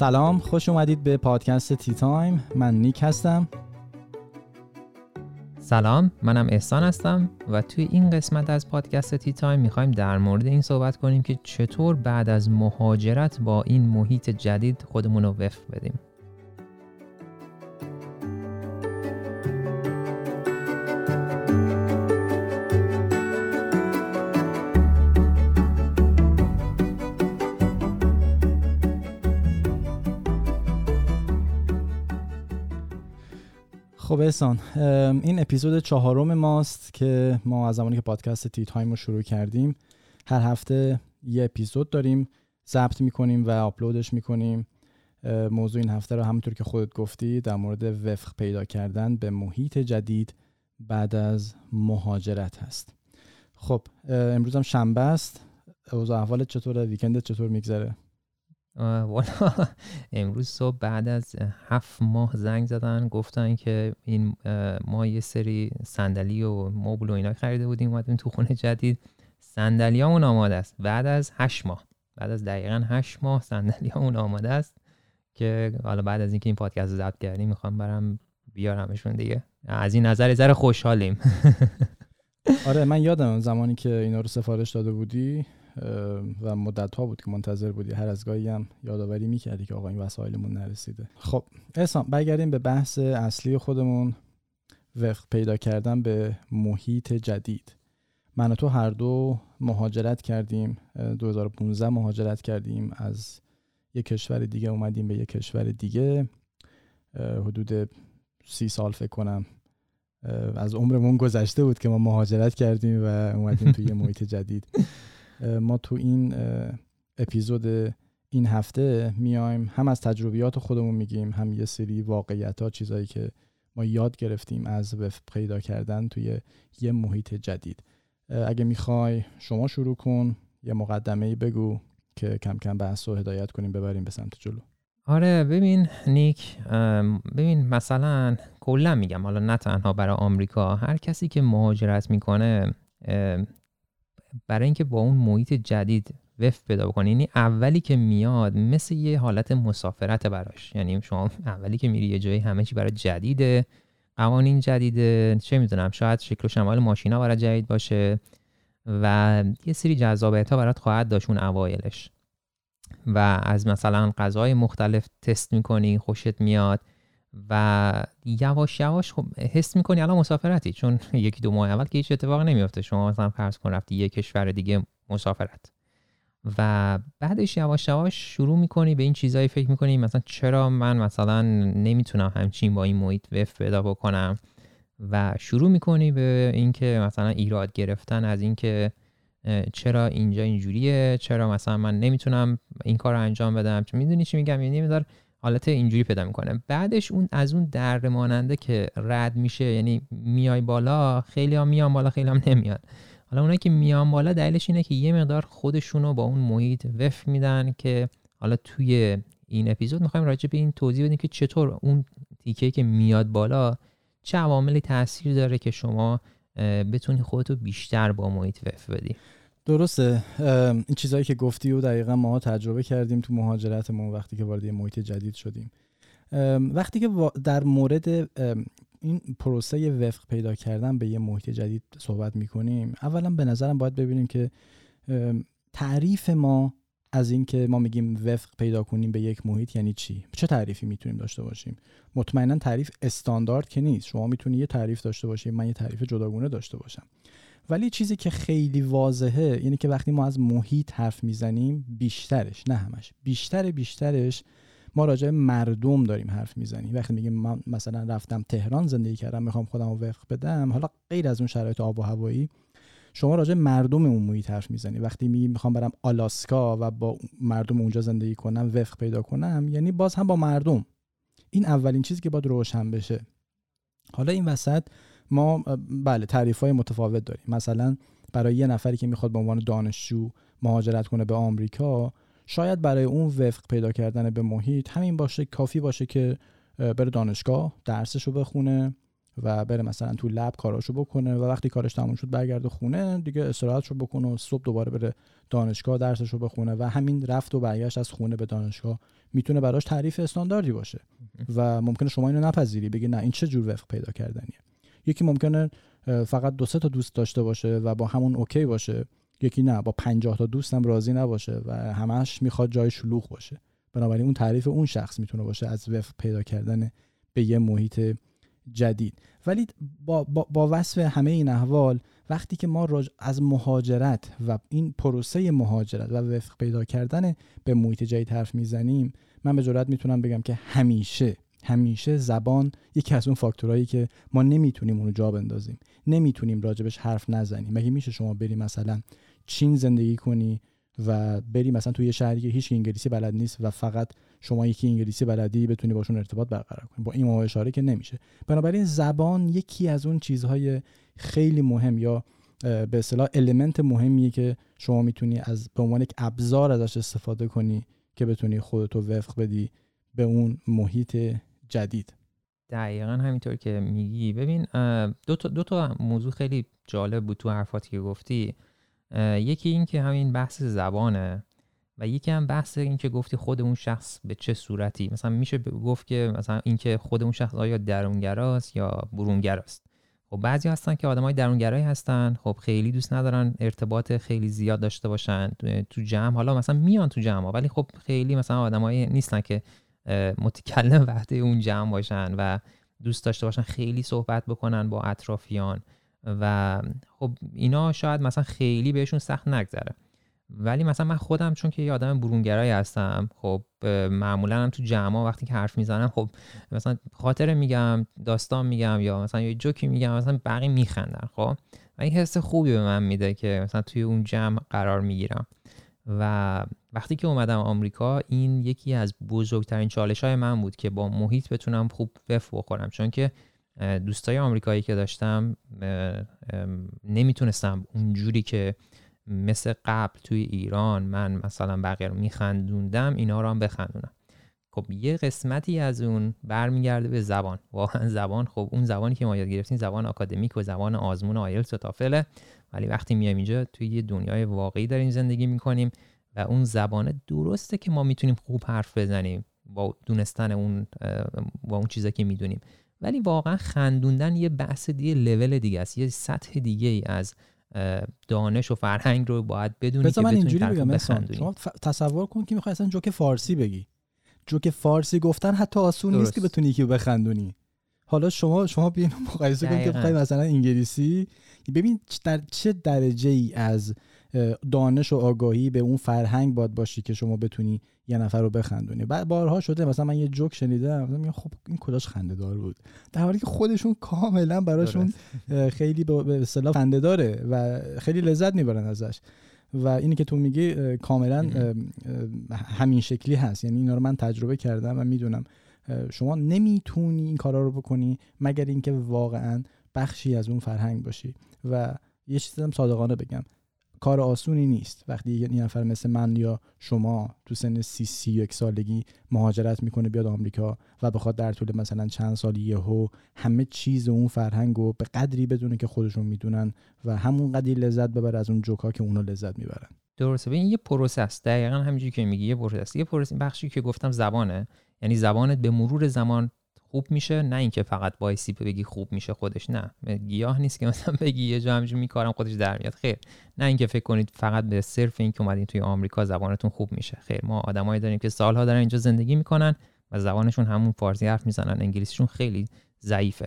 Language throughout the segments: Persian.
سلام خوش اومدید به پادکست Tea Time. من نیک هستم. سلام منم احسان هستم و توی این قسمت از پادکست Tea Time می‌خوایم در مورد این صحبت کنیم که چطور بعد از مهاجرت با این محیط جدید خودمون رو وفق بدیم. احسان این اپیزود چهارم ماست که ما از زمانی که پادکست تی تایم رو شروع کردیم هر هفته یه اپیزود داریم ضبط می‌کنیم و آپلودش می‌کنیم. موضوع این هفته رو همونطور که خودت گفتی در مورد وفق پیدا کردن به محیط جدید بعد از مهاجرت هست. خب امروز هم شنبه است. اوضاع احوالت چطوره؟ ویکندت چطور میگذره؟ والا امروز صبح بعد از هفت ماه زنگ زدن گفتن که این ما یه سری صندلی و مبل و اینا خریده بودیم اومدیم تو خونه جدید. صندلیامون آماده است. بعد از هشت ماه بعد از دقیقا هشت ماه صندلیامون آماده است که حالا بعد از اینکه این پادکست ضبط کردیم می‌خوام برم بیارمشون دیگه. از این نظر ذره خوشحالیم. آره من یادم زمانی که اینا رو سفارش داده بودی. و مدت ها بود که منتظر بودی. هر از گاهی هم یادآوری می‌کردی که آقا این وسایلمون نرسیده. خب احسان برگردیم به بحث اصلی خودمون. وقت پیدا کردن به محیط جدید. من و تو هر دو مهاجرت کردیم. 2015 مهاجرت کردیم. از یک کشور دیگه اومدیم به یک کشور دیگه. حدود سی سال فکر کنم. از عمرمون گذشته بود که ما مهاجرت کردیم و اومدیم توی محیط جدید. ما تو این اپیزود این هفته میایم هم از تجربیات خودمون میگیم هم یه سری واقعیت ها چیزایی که ما یاد گرفتیم از پیدا کردن توی یه محیط جدید. اگه می‌خوای شما شروع کن یه مقدمه ای بگو که کم کم بحث و هدایت کنیم ببریم به سمت جلو. آره ببین نیک ببین مثلا کلا میگم حالا نه تنها برای آمریکا هر کسی که مهاجرت می‌کنه برای اینکه با اون محیط جدید وفق پیدا بکنه یعنی اولی که میاد مثل یه حالت مسافرت براش. یعنی شما اولی که میری یه جایی همه چی برای جدیده قوانین جدیده چه می‌دونم شاید شکل و شمال ماشینا برای جدید باشه و یه سری جذابیت ها برات خواهد داشت اون اوایلش. و از مثلا غذای مختلف تست می‌کنی خوشت میاد. و یواش یواش خب حس می‌کنی الان مسافرتی چون یکی دو ماه اول که هیچ اتفاق نمیافته. شما مثلا فرض کن رفتی یه کشور دیگه مسافرت. و بعدش یواش یواش شروع می‌کنی به این چیزایی فکر می‌کنی مثلا چرا من مثلا نمی‌تونم همچین با این محیط وف پیدا بکنم؟ و شروع می‌کنی به اینکه مثلا ایراد گرفتن از اینکه چرا اینجا اینجوریه؟ چرا مثلا من نمی‌تونم این کار رو انجام بدم؟ چون می‌دونی چی میگم؟ یعنی میدار حالت اینجوری پیدا می‌کنه. بعدش اون از اون در ماننده که رد میشه یعنی میای بالا خیلی هم میان بالا خیلی هم نمیاد حالا اونایی که میان بالا دلیلش اینه که یه مقدار خودشونو با اون محیط وفق میدن که حالا توی این اپیزود می‌خوایم راجع به این توضیح بدیم که چطور اون تیکه که میاد بالا چه عواملی تاثیر داره که شما بتونی خودتو بیشتر با محیط وفق بدی. درسته. این چیزهایی که گفتی و دقیقا ما تجربه کردیم تو مهاجرتمون وقتی که وارد یه محیط جدید شدیم. وقتی که در مورد این پروسه وفق پیدا کردن به یه محیط جدید صحبت می‌کنیم اولا به نظرم باید ببینیم که تعریف ما از اینکه ما میگیم وفق پیدا کنیم به یک محیط یعنی چی؟ چه تعریفی می‌تونیم داشته باشیم؟ مطمئنا تعریف استاندارد که نیست. شما می‌تونی یه تعریف داشته باشیم من یه تعریف جداگونه داشته باشم. ولی چیزی که خیلی واضحه اینه که وقتی ما از محیط حرف می‌زنیم بیشترش نه همش بیشتر بیشترش ما راجع مردم داریم حرف می‌زنیم. وقتی میگیم من مثلا رفتم تهران زندگی کردم می‌خوام خودم رو وفق بدم حالا غیر از اون شرایط آب و هوایی شما راجع مردم اون محیط حرف می‌زنی. وقتی میگی می‌خوام برم آلاسکا و با مردم اونجا زندگی کنم وفق پیدا کنم یعنی باز هم با مردم. این اولین چیزی که باید روشن بشه. حالا این وسط ما بله تعریف های متفاوت داریم. مثلا برای یه نفری که می‌خواد به عنوان دانشجو مهاجرت کنه به آمریکا شاید برای اون وفق پیدا کردن به محیط همین باشه کافی باشه که بره دانشگاه درسش رو بخونه و بره مثلا تو لب کاراشو بکنه و وقتی کارش تموم شد برگرده خونه دیگه استراحتشو بکنه و صبح دوباره بره دانشگاه درسشو بخونه و همین رفت و برگشت از خونه به دانشگاه. می‌تونه براش تعریف استانداردی باشه و ممکنه شما اینو نپذیری بگی نه این چه جور وفق پیدا کردنیه؟ یکی ممکنه فقط دو سه تا دوست داشته باشه و با همون اوکی باشه یکی نه با 50 تا دوستم راضی نباشه و همش می‌خواد جای شلوغ باشه. بنابراین اون تعریف اون شخص می‌تونه باشه از وفق پیدا کردن به یه محیط جدید. ولی با, با, با وصف همه این احوال وقتی که ما از مهاجرت و این پروسه مهاجرت و وفق پیدا کردن به محیط جدید حرف می‌زنیم من به جرات می‌تونم بگم که همیشه همیشه زبان یکی از اون فاکتورهایی که ما نمی‌تونیم اونو جا بندازیم. نمی‌تونیم راجبش حرف نزنیم. مگه میشه شما بری مثلا چین زندگی کنی و بری مثلا توی یه شهری که هیچ انگلیسی بلد نیست و فقط شما یکی انگلیسی بلدی بتونی باشون ارتباط برقرار کنی؟ با این اشاره که نمیشه. بنابراین زبان یکی از اون چیزهای خیلی مهم یا به اصطلاح المنت مهمیه که شما می‌تونی از به عنوان یک ابزار ازش استفاده کنی که بتونی خودتو وفق بدی به اون محیط جدید. دقیقا همینطور که میگی. ببین دو تا, دو تا موضوع خیلی جالب بود تو حرفاتی که گفتی. یکی این که همین بحث زبانه و یکی هم بحث این که گفتی خود اون شخص به چه صورتی. مثلا میشه گفت که مثلا اینکه خود اون شخص آیا درونگراست یا برونگراست. خب بعضی هستن که آدمای درونگرایی هستن. خب خیلی دوست ندارن ارتباط خیلی زیاد داشته باشن. تو جمع حالا مثلا میان تو جمع ولی خب خیلی مثلا آدمایی نیستن که متکلم وحده اون جمع باشن و دوست داشته باشن خیلی صحبت بکنن با اطرافیان. و خب اینا شاید مثلا خیلی بهشون سخت نگذره. ولی مثلا من خودم چون که یه آدم برونگرایی هستم خب معمولا هم تو جمع وقتی که حرف می‌زنم خب مثلا خاطر میگم داستان میگم یا مثلا یه جوکی میگم مثلا بقیه میخندن خب. و این حس خوبی به من میده که مثلا توی اون جمع قرار می‌گیرم. و وقتی که اومدم آمریکا این یکی از بزرگترین چالش های من بود که با محیط بتونم خوب وف بخورم چون که دوستای آمریکایی که داشتم نمی‌تونستم اونجوری که مثل قبل توی ایران من مثلا بقیه رو میخندوندم اینا رو هم بخندونم. خب یه قسمتی از اون برمیگرده به زبان. واقعا زبان خب اون زبانی که ما یاد گرفتیم زبان آکادمیک و زبان آزمون آیلتس و تافله. ولی وقتی میایم اینجا توی یه دنیای واقعی داریم زندگی می‌کنیم. و اون زبانه درسته که ما می‌تونیم خوب حرف بزنیم با دونستن اون با اون چیزا که می‌دونیم. ولی واقعا خندوندن یه بحث دیگه لول دیگه است یه سطح دیگه ای از دانش و فرهنگ رو باید بدونی که من اینجوری بگم شما تصور کن که می‌خوای اصلا جوک فارسی بگی. جوک فارسی گفتن حتی آسون نیست که بتونی یکی بخندونی. حالا شما شما بیاین مقایسه کن که مثلا انگلیسی. ببین در چه درجه ای از دانش و آگاهی به اون فرهنگ باد باشی که شما بتونی یه نفر رو بخندونی. بعد بارها شده مثلا من یه جوک شنیدم میگم خب این کداش خنده دار بود. در حالی که خودشون کاملا براشون خیلی به اصطلاح خنده داره و خیلی لذت می‌برن ازش. و اینی که تو میگی کاملا همین شکلی هست. یعنی اینا رو من تجربه کردم و می‌دونم شما نمی‌تونی این کارا رو بکنی مگر اینکه واقعا بخشی از اون فرهنگ باشی. و یه چیزی هم صادقانه بگم. کار آسونی نیست. وقتی یه نفر مثل من یا شما تو سن سی سی یک سالگی مهاجرت می‌کنه بیاد آمریکا و بخواد در طول مثلا چند سال یهو همه چیز اون فرهنگ رو به قدری بدونه که خودشون می‌دونن و همون قدری لذت ببره از اون جوکا که اونا لذت می‌برن. درسته. این یه پروسه است دقیقا همینجوری که میگی. یه پروسه یه پروسه بخشی که گفتم زبانه. یعنی زبانت به مرور زمان خوب میشه نه اینکه فقط بایسی بگی خوب میشه خودش نه. گیاه نیست که مثلا بگی یه جا همینجوری میکارم خودش در میاد. خیر. نه اینکه فکر کنید فقط به صرف اینکه اومدین توی آمریکا زبانتون خوب میشه. خیر. ما آدمایی داریم که سالها دارن اینجا زندگی می‌کنن و زبانشون همون فارسی حرف می‌زنن. انگلیسیشون خیلی ضعیفه.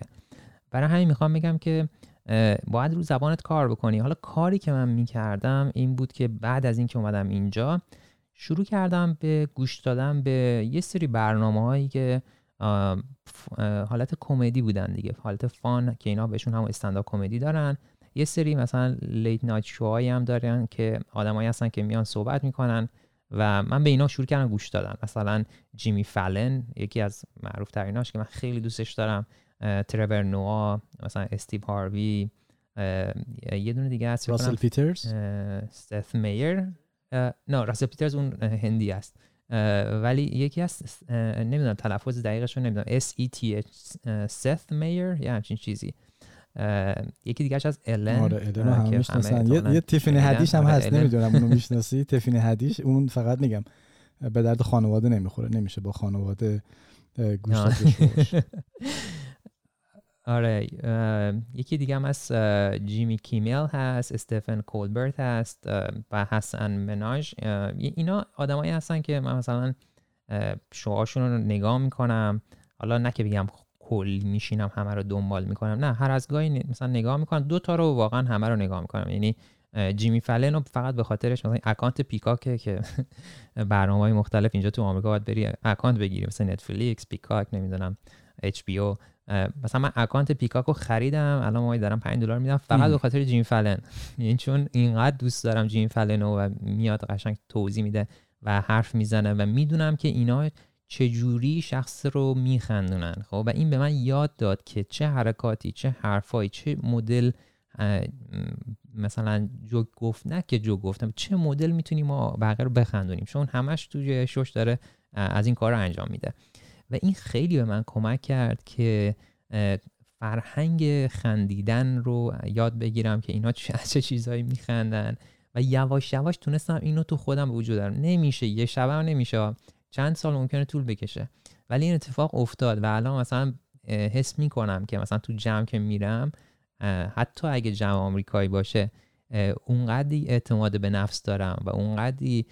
برای همین می‌خوام بگم که باید رو زبانت کار بکنی. حالا کاری که من می‌کردم این بود که بعد از اینکه اومدم اینجا شروع کردم به گوش دادن به یه سری برنامه هایی که حالت کمدی بودن دیگه. حالت فان که اینا بهشون هم استنداپ کمدی دارن. یه سری مثلا لیت نایت شوهایی هم دارن که آدمایی هستن که میان صحبت می‌کنن و من به اینا شروع کردم گوش دادم مثلا جیمی فلن یکی از معروف تریناش که من خیلی دوستش دارم ترور نوا مثلا استیو هاروی یه دونه دیگه هست. راسل پیترز؟ ست میر. نه راسل پیترز اون هندی است ولی یکی از نمی‌دونم تلفظ دقیقش رو نمی‌دونم. S E T H Seth Mayer یا همچین چیزی. یکی دیگه از الن آره الن هم می‌شناسن. یه, یه تیفینی حدیش هم هست نمی‌دونم اونو می‌شناسی؟ تیفینی حدیش اون فقط میگم. به درد خانواده نمی‌خوره. نمیشه با خانواده گوش آره یکی دیگه هم از جیمی کیمل هست استفن کولبرت هست و حسن منهاج اینا آدمایی هستن که من مثلا شوهاشون رو نگاه می‌کنم. حالا نه که بگم کلی میشینم همه رو دنبال می‌کنم نه هر از گاهی مثلا نگاه می‌کنم. دو تا رو واقعا همه رو نگاه می‌کنم. یعنی جیمی فلن رو فقط به خاطرش مثلا account Peacock ه که برنامه های مختلف اینجا تو آمریکا باید بری account بگیری مثلا Netflix Peacock نمی‌دونم او. مثلا من اکانت پیکاک رو خریدم الان ما دارم 5 دلار میدم فقط به خاطر جیم فلن یعنی چون اینقدر دوست دارم جیم فلن و میاد قشنگ توضیح میده و حرف می‌زنه و می‌دونم که اینا چجوری شخص رو میخندونن. خب و این به من یاد داد که چه حرکاتی چه حرفایی چه مدل مثلا جو گفت نه که جو گفتم چه مدل می‌تونیم ما بقیه رو بخندونیم؟ چون همش توی شش داره از این کار رو انجام میده. و این خیلی به من کمک کرد که فرهنگ خندیدن رو یاد بگیرم که اینا چه چیزهایی میخندن. و یواش یواش تونستم اینو تو خودم به وجود دارم نمیشه یه شبه نمیشه. چند سال ممکنه طول بکشه. ولی این اتفاق افتاد و الان مثلا حس می‌کنم که مثلا تو جمع که میرم حتی اگه جمع آمریکایی باشه اونقدی اعتماد به نفس دارم و اونقدی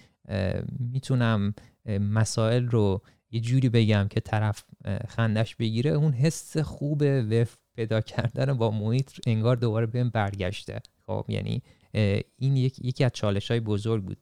می‌تونم مسائل رو یه جوری بگم که طرف خندش بگیره اون حس خوب وف پیدا کردن با محیط انگار دوباره بهم برگشته. خب یعنی این یکی از چالش های بزرگ بود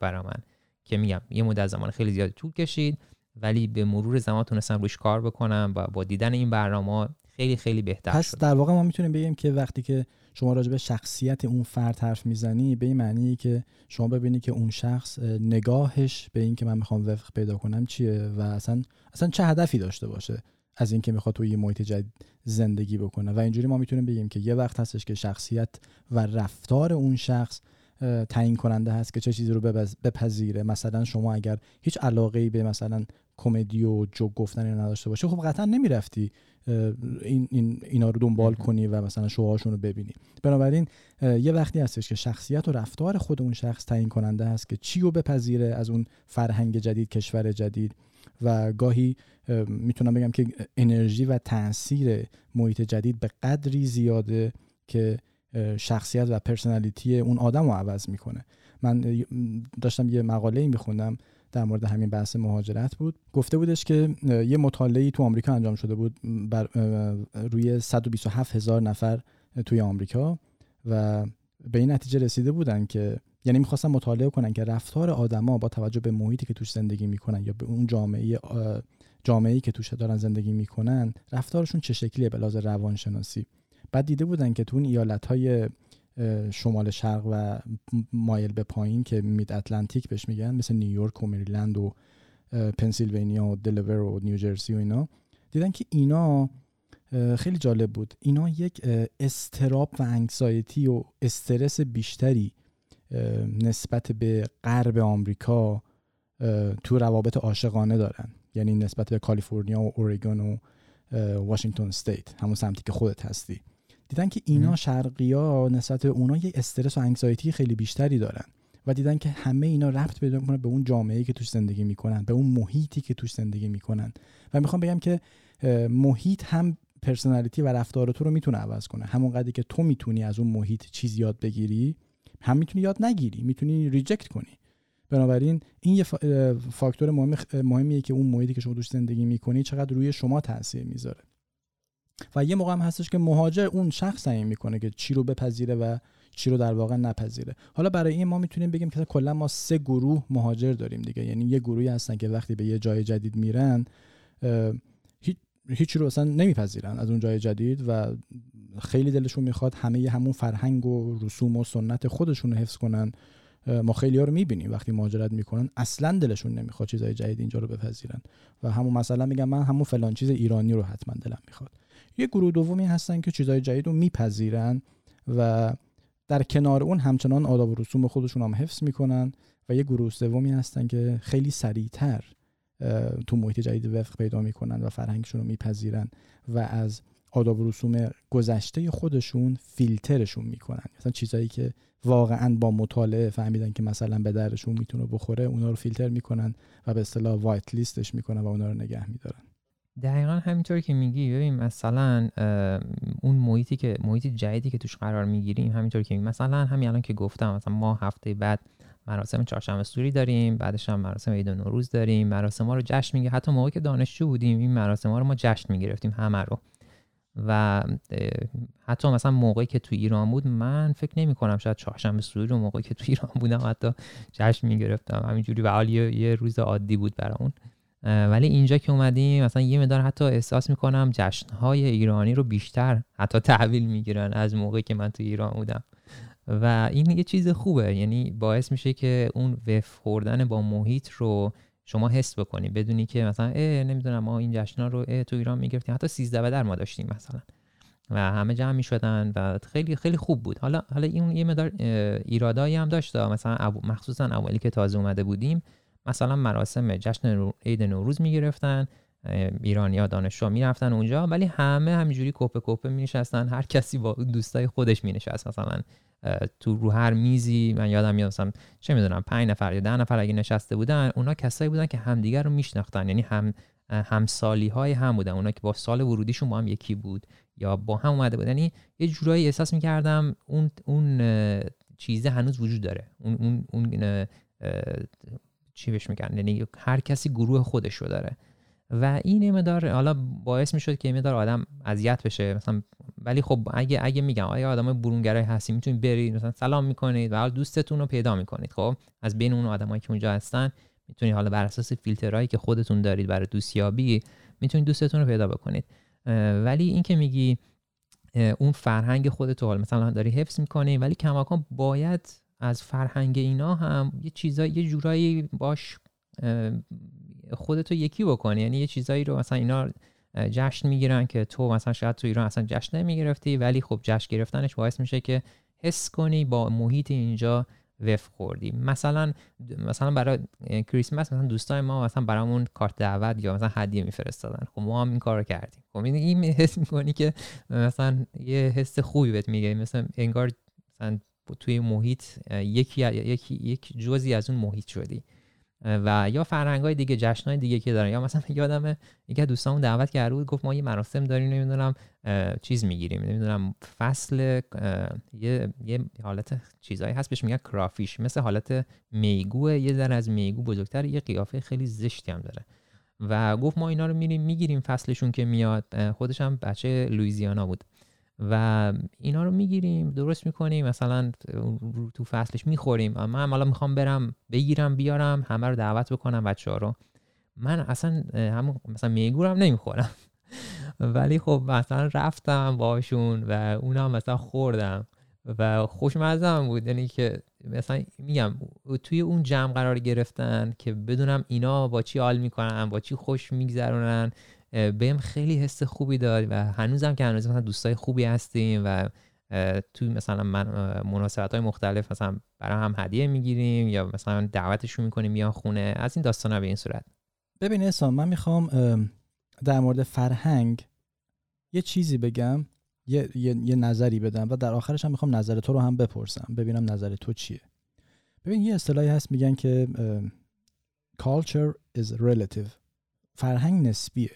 برای من که میگم یه مدت زمان خیلی زیاد طول کشید ولی به مرور زمان تونستم روش کار بکنم و با دیدن این برنامه خیلی خیلی بهتر پس در واقع ما می‌تونیم بگیم که وقتی که شما راجع به شخصیت اون فرد حرف می‌زنی به این معنی که شما ببینی که اون شخص نگاهش به این که من می‌خوام وفق پیدا کنم چیه و اصلا اصلا چه هدفی داشته باشه از اینکه می‌خواد توی یه محیط جدید زندگی بکنه. و اینجوری ما می‌تونیم بگیم که یه وقت هستش که شخصیت و رفتار اون شخص تعیین کننده هست که چه چیزی رو بپذیره. مثلا شما اگر هیچ علاقه ای به مثلا کمدی و جوک گفتن نداشته باشه خب قطعا نمی‌رفتی. این, این اینا رو دنبال کنی و مثلا شوهاشون رو ببینی. بنابراین یه وقتی هستش که شخصیت و رفتار خود اون شخص تعیین کننده هست که چی رو بپذیره از اون فرهنگ جدید کشور جدید و گاهی می‌تونم بگم که انرژی و تاثیر محیط جدید به قدری زیاده که شخصیت و پرسنالیتی اون آدم رو عوض می‌کنه. من داشتم یه مقاله میخوندم در مورد همین بحث مهاجرت بود. گفته بودش که یه مطالعه تو آمریکا انجام شده بود بر روی 127 هزار نفر توی آمریکا و به این نتیجه رسیده بودن که یعنی می‌خواستن مطالعه کنن که رفتار آدما با توجه به محیطی که توش زندگی می‌کنن یا به اون جامعه جامعه‌ای که توش دارن زندگی می‌کنن رفتارشون چه شکلیه به لحاظ روانشناسی؟ بعد دیده بودن که تو اون ایالت های شمال شرق و مایل به پایین که مید اتلانتیک بهش میگن مثل نیویورک و مریلند و پنسیلوانیا و دلور و نیوجرسی و اینا. دیدن که اینا خیلی جالب بود. اینا یک استراب و انگزایتی و استرس بیشتری نسبت به غرب آمریکا تو روابط عاشقانه دارن. یعنی نسبت به کالیفرنیا و اورگان و واشنگتن استیت همون سمتی که خودت هستی. دیدن که اینا شرقی ها نسبت به اونا یه استرس و انگزایتی خیلی بیشتری دارن و دیدن که همه اینا ربط پیدا می‌کنه به اون جامعه که توش زندگی می‌کنن به اون محیطی که توش زندگی می‌کنن. و می‌خوام بگم که محیط هم پرسنالیتی و رفتار تو رو می‌تونه عوض کنه. همون قدری که تو می‌تونی از اون محیط چیز یاد بگیری هم می‌تونی یاد نگیری می‌تونی ریجکت کنی. بنابراین این یه فاکتور مهم مهمیه که اون محیطی که شما توش زندگی می‌کنی چقدر روی شما تاثیر می‌ذاره. و یه موقع هم هستش که مهاجر اون شخص تعیین می‌کنه که چی رو بپذیره و چی رو در واقع نپذیره. حالا برای این ما می‌تونیم بگیم که کلا ما سه گروه مهاجر داریم دیگه. یعنی یه گروهی هستن که وقتی به یه جای جدید میرن هیچ رو اصلا نمیپذیرن از اون جای جدید و خیلی دلشون می‌خواد همه همون فرهنگ و رسوم و سنت خودشون رو حفظ کنن. ما خیلی ها رو می‌بینیم وقتی مهاجرت می‌کنن. اصلا دلشون نمی‌خواد چیزای جدید اینجا رو بپذیرن. و همون مثلا میگم من همون فلان چیز ایرانی رو حتما دلم می‌خواد. یه گروه دومی هستن که چیزای جدید رو میپذیرن و در کنار اون همچنان آداب و رسوم خودشون هم حفظ می‌کنن و یه گروه سومی هستن که خیلی سریعتر تو محیط جدید وفق پیدا می‌کنن و فرهنگشون رو میپذیرن و از آداب و رسوم گذشته خودشون فیلترشون می‌کنن. مثلا چیزایی که واقعا با مطالعه فهمیدن که مثلا به درشون می‌تونه بخوره اونا رو فیلتر می‌کنن و به اصطلاح وایت لیستش می‌کنن و اونا رو نگه میدارن. دقیقا همینطور که میگی ببین مثلا اون محیطی که محیط جدیدی که توش قرار می‌گیریم همینطور که مثلا همین الان که گفتم مثلا ما هفته بعد مراسم چهارشنبه سوری داریم بعدش هم مراسم عید نوروز داریم مراسم ها رو جشن میگه حتی موقعی که دانشجو بودیم این مراسم ها رو ما جشن می‌گرفتیم همه رو. و حتی مثلا موقعی که تو ایران بود من فکر نمی کنم شاید چهارشنبه سوری رو موقعی که تو ایران بودم حتی جشن می‌گرفتم. همینجوری به حال یه روز عادی بود برامون. ولی اینجا که اومدیم مثلا یه مدار حتی احساس می‌کنم جشنهای ایرانی رو بیشتر حتی تحویل می‌گیرن از موقعی که من تو ایران بودم. و این یه چیز خوبه یعنی باعث میشه که اون وف خوردن با محیط رو شما حس بکنی. بدونی که مثلا اه نمی‌دونم ما این جشنا رو اه تو ایران می‌گرفتیم. حتی 13 در ما داشتیم مثلا. و همه جمع می شدن و خیلی خیلی خوب بود. حالا حالا این یه مدار ایرادایی هم داشت. مثلا مخصوصا اولی که تازه اومده بودیم مثلا مراسم جشن عید نوروز می‌گرفتن ایرانیا دانشجو می‌رفتن اونجا ولی همه همینجوری کوپه کوپه می نشستن هر کسی با دوستای خودش می نشست مثلا تو رو هر میزی من یادم میاد مثلا چه می‌دونم پنج نفر یا ده نفر اگه نشسته بودن اونا کسایی بودن که همدیگر رو میشناختن. یعنی هم همسالی های هم بودن. اونا که با سال ورودیشون با هم یکی بود یا با هم اومده بود. یعنی یه جورایی احساس می‌کردم اون اون چیزه هنوز وجود داره. اون اون, اون چی بهش میگن یعنی هر کسی گروه خودش رو داره. و این مدار حالا باعث می‌شد که مدار آدم اذیت بشه. مثلا ولی خب اگه اگه میگم آیا آدم برونگرای هستی می‌تونید برید مثلا سلام می‌کنید و حال دوستتون رو پیدا می‌کنید. خب از بین اون آدمایی که اونجا هستن می‌تونید حالا بر اساس فیلترهایی که خودتون دارید برای دوستیابی می‌تونید دوستتون رو پیدا بکنید. ولی این که میگی اون فرهنگ خودت رو مثلا داری حفظ می‌کنی ولی کماکان باید از فرهنگ اینا هم یه چیزایی یه جورایی باش خودتو یکی بکنی. یعنی یه چیزایی رو مثلا اینا جشن می‌گیرن که تو مثلا شاید تو ایران اصلا جشن نمی‌گرفتی ولی خب جشن گرفتنش باعث میشه که حس کنی با محیط اینجا وف خوردی. مثلا مثلا برای کریسمس مثلا دوستای ما مثلا برامون کارت دعوت یا مثلا هدیه میفرستادن. خب ما هم این کارو کردیم. خب این حس می‌کنی که مثلا یه حس خوبی بهت میگه. مثلا انگار مثلا توی محیط یکی یکی یک جزی از اون محیط شدی. و یا فرهنگ های دیگه جشن های دیگه که دارن. یا مثلا یادم یکی دوستامون دعوت کرده بود گفت ما یه مراسم داریم نمی‌دونم چیز می‌گیریم. نمی‌دونم فصل یه یه حالت چیزایی هست بهش میگن کرافیش مثل حالت میگو یه ذره از میگو بزرگتر یه قیافه خیلی زشتی هم داره. و گفت ما اینا رو میریم می‌گیریم فصلشون که میاد. خودش هم بچه لویزیانا بود. و اینا رو می‌گیریم درست می‌کنیم مثلا تو فصلش می‌خوریم. من حالا می‌خوام برم بگیرم بیارم همه رو دعوت بکنم بچه رو. من اصلا همون مثلا میگورم نمی‌خورم. ولی خب مثلا رفتم باشون و اونم مثلا خوردم و خوشمزه بود. یعنی که مثلا میگم توی اون جمع قرار گرفتن که بدونم اینا با چی حال می‌کنن با چی خوش میگذرونن. بهم خیلی حس خوبی داد و هنوزم که هنوز مثلا دوستای خوبی هستیم و توی مثلا من مناسبت های مختلف مثلا برای هم هدیه می‌گیریم یا مثلا دعوتشون می‌کنیم یا خونه از این داستان به این صورت. ببین اسام من می‌خوام در مورد فرهنگ یه چیزی بگم یه،, یه،, یه نظری بدم و در آخرش هم می‌خوام نظر تو رو هم بپرسم ببینم نظر تو چیه. ببین یه اصطلاحی هست میگن که culture is relative. فرهنگ نسبیه.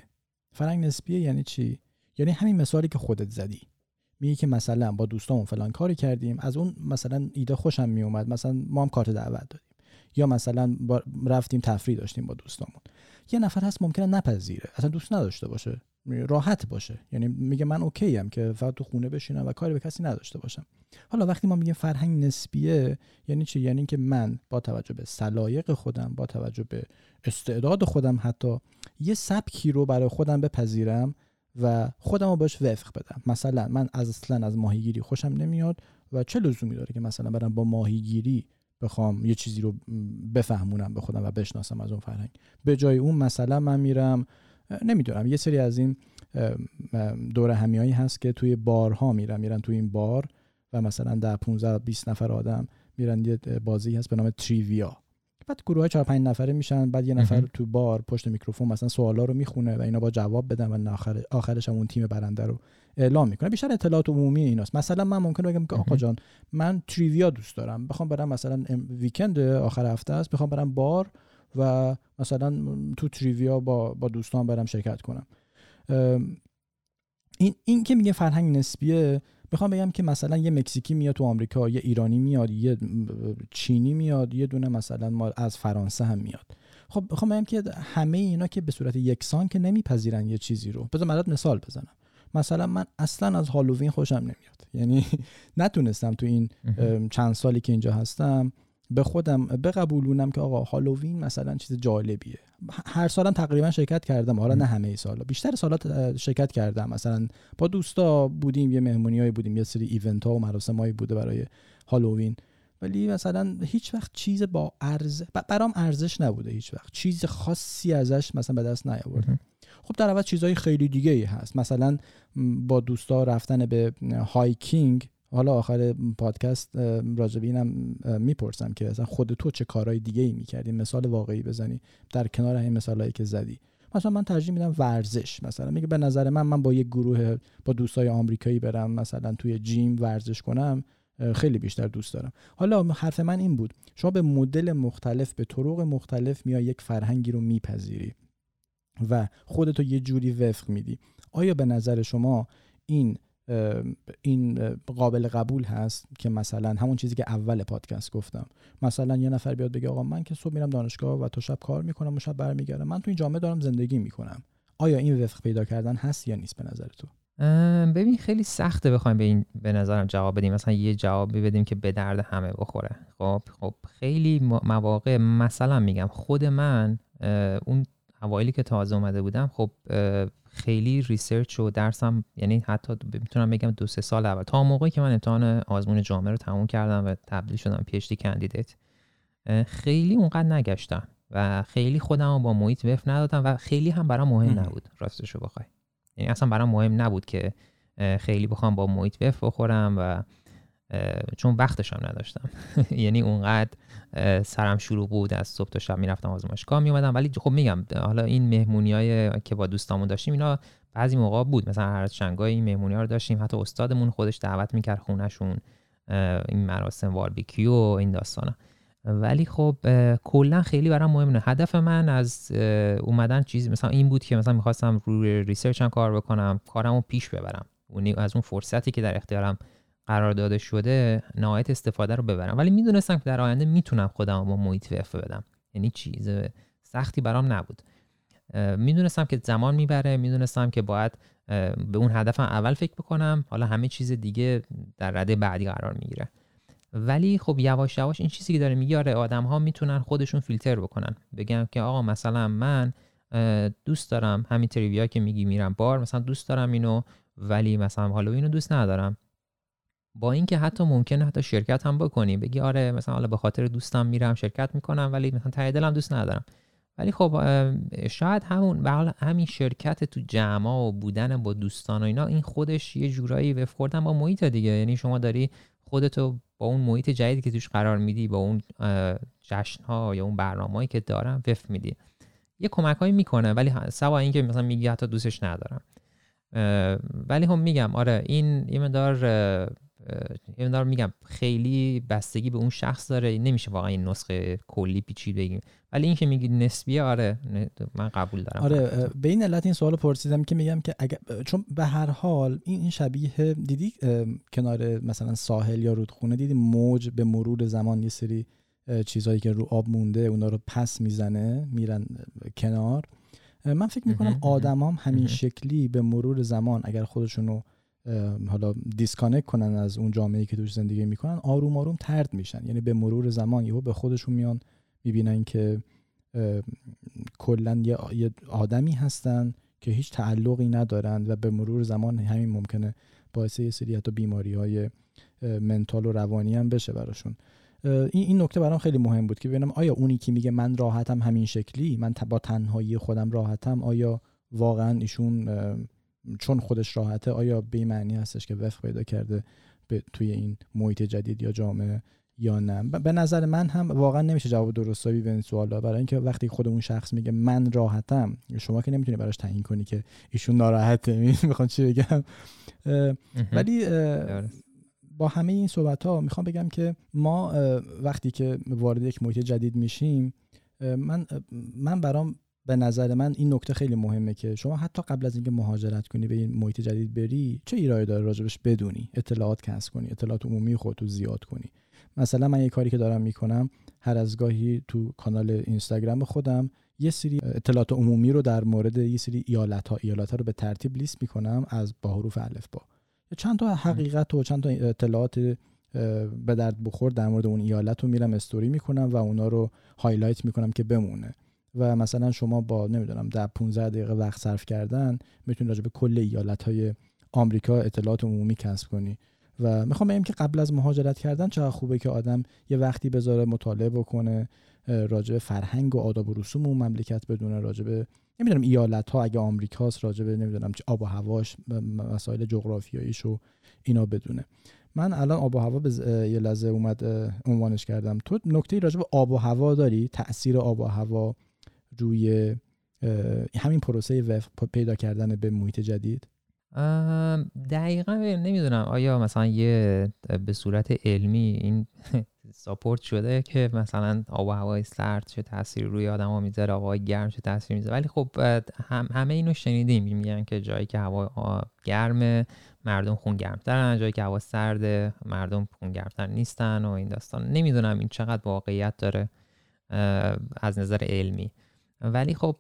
فرنگ نسبیه یعنی چی؟ یعنی همین مثالی که خودت زدی. میگه که مثلا با دوستامون فلان کاری کردیم از اون مثلا ایده خوشم میومد مثلا ما هم کارت دعوت دادیم. یا مثلا رفتیم تفریح داشتیم با دوستامون. یه نفر هست ممکنه نپذیره اصلا دوست نداشته باشه راحت باشه. یعنی میگه من اوکی ام که فقط تو خونه بشینم و کاری به کسی نداشته باشم. حالا وقتی ما میگیم فرهنگ نسبیه یعنی چی؟ یعنی که من با توجه به سلایق خودم با توجه به استعداد خودم حتی یه سبکی رو برای خودم بپذیرم و خودم رو بهش وفق بدم. مثلا من اصلا از ماهیگیری خوشم نمیاد و چه لزومی داره که مثلا برم با ماهیگیری بخوام یه چیزی رو بفهمونم به خودم و بشناسم از اون فرهنگ. به جای اون مثلا من میرم نمی‌دونم یه سری از این دور همیایی هست که توی بارها میرن میرن توی این بار و مثلا در 15 20 نفر آدم میرن یه بازی هست به نام تریویا. بعد گروه های 4 5 نفره میشن بعد یه نفر تو بار پشت میکروفون مثلا سوالا رو می‌خونه و اینا با جواب بدن و آخر آخرش هم اون تیم برنده رو اعلام می‌کنه. بیشتر اطلاعات عمومی ایناست. مثلا من ممکنه بگم که آقا جان من تریویا دوست دارم. بخوام برم مثلا ویکند آخر هفته است. بخوام برم بار و مثلا تو تریویا با با دوستان برم شرکت کنم. این این که میگه فرهنگ نسبیه می‌خوام بگم که مثلا یه مکزیکی میاد تو آمریکا یه ایرانی میاد یه چینی میاد یه دونه مثلا ما از فرانسه هم میاد. خب می‌خوام بگم که همه اینا که به صورت یکسان که نمیپذیرن یه چیزی رو. بذار مثال بزنم. مثلا من اصلا از هالووین خوشم نمیاد. یعنی نتونستم تو این چند سالی که اینجا هستم به خودم بقبولونم که آقا هالووین مثلا چیز جالبیه. هر سالم تقریبا شرکت کردم. حالا نه همه سالا بیشتر سالات شرکت کردم. مثلا با دوستا بودیم یه مهمونیایی بودیم یه سری event ها و مراسمایی بوده برای هالووین. ولی مثلا هیچ وقت چیز با ارز برام ارزش نبوده هیچ وقت. چیز خاصی ازش مثلا به دست نیاوردم. خب در عوض چیزهای خیلی دیگه ای هست. مثلا با دوستا رفتن به hiking حالا آخر پادکست راجبه اینم می‌پرسم که اصلا خود تو چه کارهای دیگه ای می‌کردی؟ مثال واقعی بزنی. در کنار این مثالهایی که زدی. مثلا من ترجیح میدم ورزش. مثلا میگه به نظر من من با یه گروه با دوستای آمریکایی برم مثلا توی جیم ورزش کنم خیلی بیشتر دوست دارم. حالا حرف من این بود. شما به مدل مختلف به طرق مختلف میای یک فرهنگی رو میپذیری. و خودتو یه جوری وفق میدی. آیا به نظر شما این این قابل قبول هست که مثلا همون چیزی که اول پادکست گفتم مثلا یه نفر بیاد بگه آقا من که صبح میرم دانشگاه و تو شب کار می‌کنم و شب برمیگردم من تو این جامعه دارم زندگی می‌کنم. آیا این وفق پیدا کردن هست یا نیست به نظر تو؟ ببین خیلی سخته بخوایم به این به نظرم جواب بدیم. مثلا یه جوابی بدیم که به درد همه بخوره. خب خب خیلی مواقع مثلا میگم خود من اون اوایلی که تازه اومده بودم خب خیلی research و درسم یعنی حتی می‌تونم بگم دو سه سال اول تا موقعی که من امتحان آزمون جامع رو تموم کردم و تبدیل شدم PhD candidate خیلی اونقدر نگشتم و خیلی خودم رو با محیط وفق ندادم و خیلی هم برام مهم نبود راستش رو بخوای. یعنی اصلا برام مهم نبود که خیلی بخوام با محیط وف بخورم و چون وقتش هم نداشتم. یعنی اونقدر سرم شروع بود از صبح تا شب می‌رفتم آزمایشگاه میومدم ولی خب میگم حالا این مهمونیای که با دوستامون داشتیم اینا بعضی موقع بود. مثلا هر شنگای این مهمونی رو داشتیم. حتی استادمون خودش دعوت می‌کرد خونهشون این مراسم باربیکیو و این داستانا. ولی خب کلا خیلی برام مهم نه هدف من از اومدن چیزی مثلا این بود که مثلا می‌خواستم روی research هم کار بکنم کارمو پیش ببرم. از اون فرصتی که در اختیارم قرار داده شده نهایت استفاده رو ببرم. ولی می‌دونستم که در آینده می‌تونم خودم با محیط وفق بدم. یعنی چیز سختی برام نبود. می‌دونستم که زمان می‌بره. می‌دونستم که باید به اون هدفم اول فکر بکنم. حالا همه چیز دیگه در رده بعدی قرار می‌گیره. ولی خب یواش یواش این چیزی که داره میگه آره آدم ها می‌تونن خودشون فیلتر بکنن. بگم که آقا مثلا من دوست دارم همین تریویا که میگی میرم بار مثلا دوست دارم اینو ولی مثلا حالا اینو دوست ندارم. با اینکه حتی ممکنه حتی شرکت هم بکنیم بگی آره مثلا حالا به خاطر دوستم میرم شرکت می‌کنم ولی مثلا ته دلم دوست ندارم. ولی خب شاید همون به همین شرکت تو جمع و بودن با دوستان و اینا این خودش یه جورایی خوردن با محیط دیگه. یعنی شما داری خودتو با اون محیط جدیدی که توش قرار میدی با اون جشن ها یا اون برنامه‌ای که دارم وفق میدی. یه کمک هایی می‌کنه ولی سوا اینکه مثلا میگی حتی دوستش ندارم. ولی هم میگم آره این یه مدار این دارم میگم خیلی بستگی به اون شخص داره. نمیشه واقعا این نسخه کلی پیچید بگیم. ولی این که میگی نسبیه آره من قبول دارم. آره به این علت این سوال پرسیدم که میگم که اگر چون به هر حال این شبیه دیدی کنار مثلا ساحل یا رودخونه دیدی موج به مرور زمان یه سری چیزهایی که رو آب مونده اونا رو پس می‌زنه میرن کنار. من فکر می‌کنم آدمام همین شکلی به مرور زمان اگر خودشونو حالا disconnect کنن از اون جامعه که توش زندگی می‌کنن آروم آروم طرد میشن. یعنی به مرور زمان یهو به خودشون میان می‌بینن که کلا یه آدمی هستن که هیچ تعلقی ندارند و به مرور زمان همین ممکنه باعث یه سری حتی بیماری های منتال و روانی هم بشه براشون. این این نکته برام خیلی مهم بود که ببینم آیا اونی که میگه من راحتم همین شکلی من با تنهایی خودم راحتم آیا واقعا ایشون چون خودش راحته آیا به این معنی هستش که وفق پیدا کرده به توی این محیط جدید یا جامعه یا نه؟ به نظر من هم واقعا نمیشه جواب درستابی به این سوالا برای اینکه وقتی خود اون شخص میگه من راحتم شما که نمی‌تونی براش تعیین کنی که ایشون ناراحته می‌خوان چی بگم؟ ولی با همه این صحبت ها می‌خوام بگم که ما وقتی که وارد یک محیط جدید میشیم من من برام به نظر من این نکته خیلی مهمه که شما حتی قبل از اینکه مهاجرت کنی به این محیط جدید بری چه ایرادی داره راجبش بدونی؟ اطلاعات کسب کنی اطلاعات عمومی خودتو زیاد کنی. مثلا من یه کاری که دارم می‌کنم هر از گاهی تو کانال اینستاگرام خودم یه سری اطلاعات عمومی رو در مورد یه سری ایالت ها ایالت ها رو به ترتیب لیست می‌کنم از با حروف الفبا. چند تا حقیقت و چند تا اطلاعات به درد بخور در مورد اون ایالت رو میرم استوری می‌کنم و اونا رو highlight می‌کنم که بمونه. و مثلا شما با نمی‌دونم در 15 دقیقه وقت صرف کردن می‌تونید راجع به کل ایالت های آمریکا اطلاعات عمومی کسب کنی. و می‌خوام بگم که قبل از مهاجرت کردن چقدر خوبه که آدم یه وقتی بذاره مطالعه بکنه راجع فرهنگ و آداب و رسوم اون مملکت بدونه راجع به نمی‌دونم ایالت ها اگه آمریکاست راجع به نمی‌دونم آب و هواش مسائل جغرافیاییش و اینا بدونه. من الان آب و هوا به یه لحظه اومد عنوانش کردم. تو نکته راجع به آب و هوا داری؟ تاثیر آب و هوا روی همین پروسه وفق پیدا کردن به محیط جدید؟ دقیقا نمی‌دونم. آیا مثلا یه به صورت علمی این ساپورت شده که مثلا آب و هوای سرد چه تاثیر روی آدم ها می‌ذاره آب گرم چه تاثیر می‌ذاره؟ ولی خب هم همه اینو شنیدیم. میگن که جایی که هوا گرم مردم خون گرمترن. جایی که هوا سرده مردم خون گرمتر نیستن و این داستان. نمی‌دونم این چقدر واقعیت داره از نظر علمی. ولی خب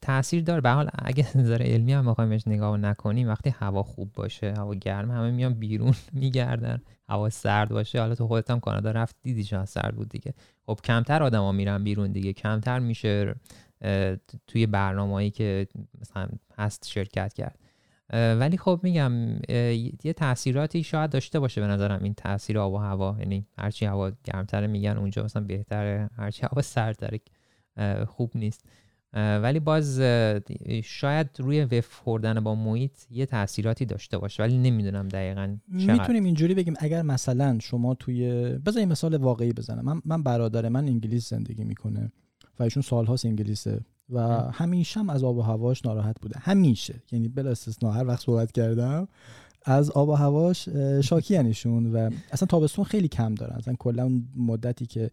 تاثیر داره. به حال اگه نظر علمی هم بخوایم بهش نگاه نکنیم وقتی هوا خوب باشه هوا گرم همه میان بیرون میگردن. هوا سرد باشه. حالا تو خودت هم کانادا رفت دیدی چقدر سرد بود دیگه. خب کمتر آدما میرن بیرون دیگه. کمتر میشه توی برنامه‌ای که مثلا هست شرکت کرد. ولی خب میگم یه تاثیراتی شاید داشته باشه به نظرم این تاثیر آب و هوا. یعنی هرچی هوا گرمتره میگن اونجا مثلا بهتره. هرچی هوا سردتره. خوب نیست. ولی باز شاید روی وف خوردن با محیط یه تاثیراتی داشته باشه ولی نمی‌دونم دقیقا می‌تونیم اینجوری بگیم اگر مثلا شما توی بذار مثال واقعی بزنم. من, من برادر من انگلیس زندگی می‌کنه و ایشون سالهاست انگلیسه و همیشه هم از آب و هواش ناراحت بوده. همیشه. یعنی بلا استثنا هر وقت صحبت کردم از آب و هواش شاکی انشون و اصلا تابستون خیلی کم دارن. اصلا کلا اون مدتی که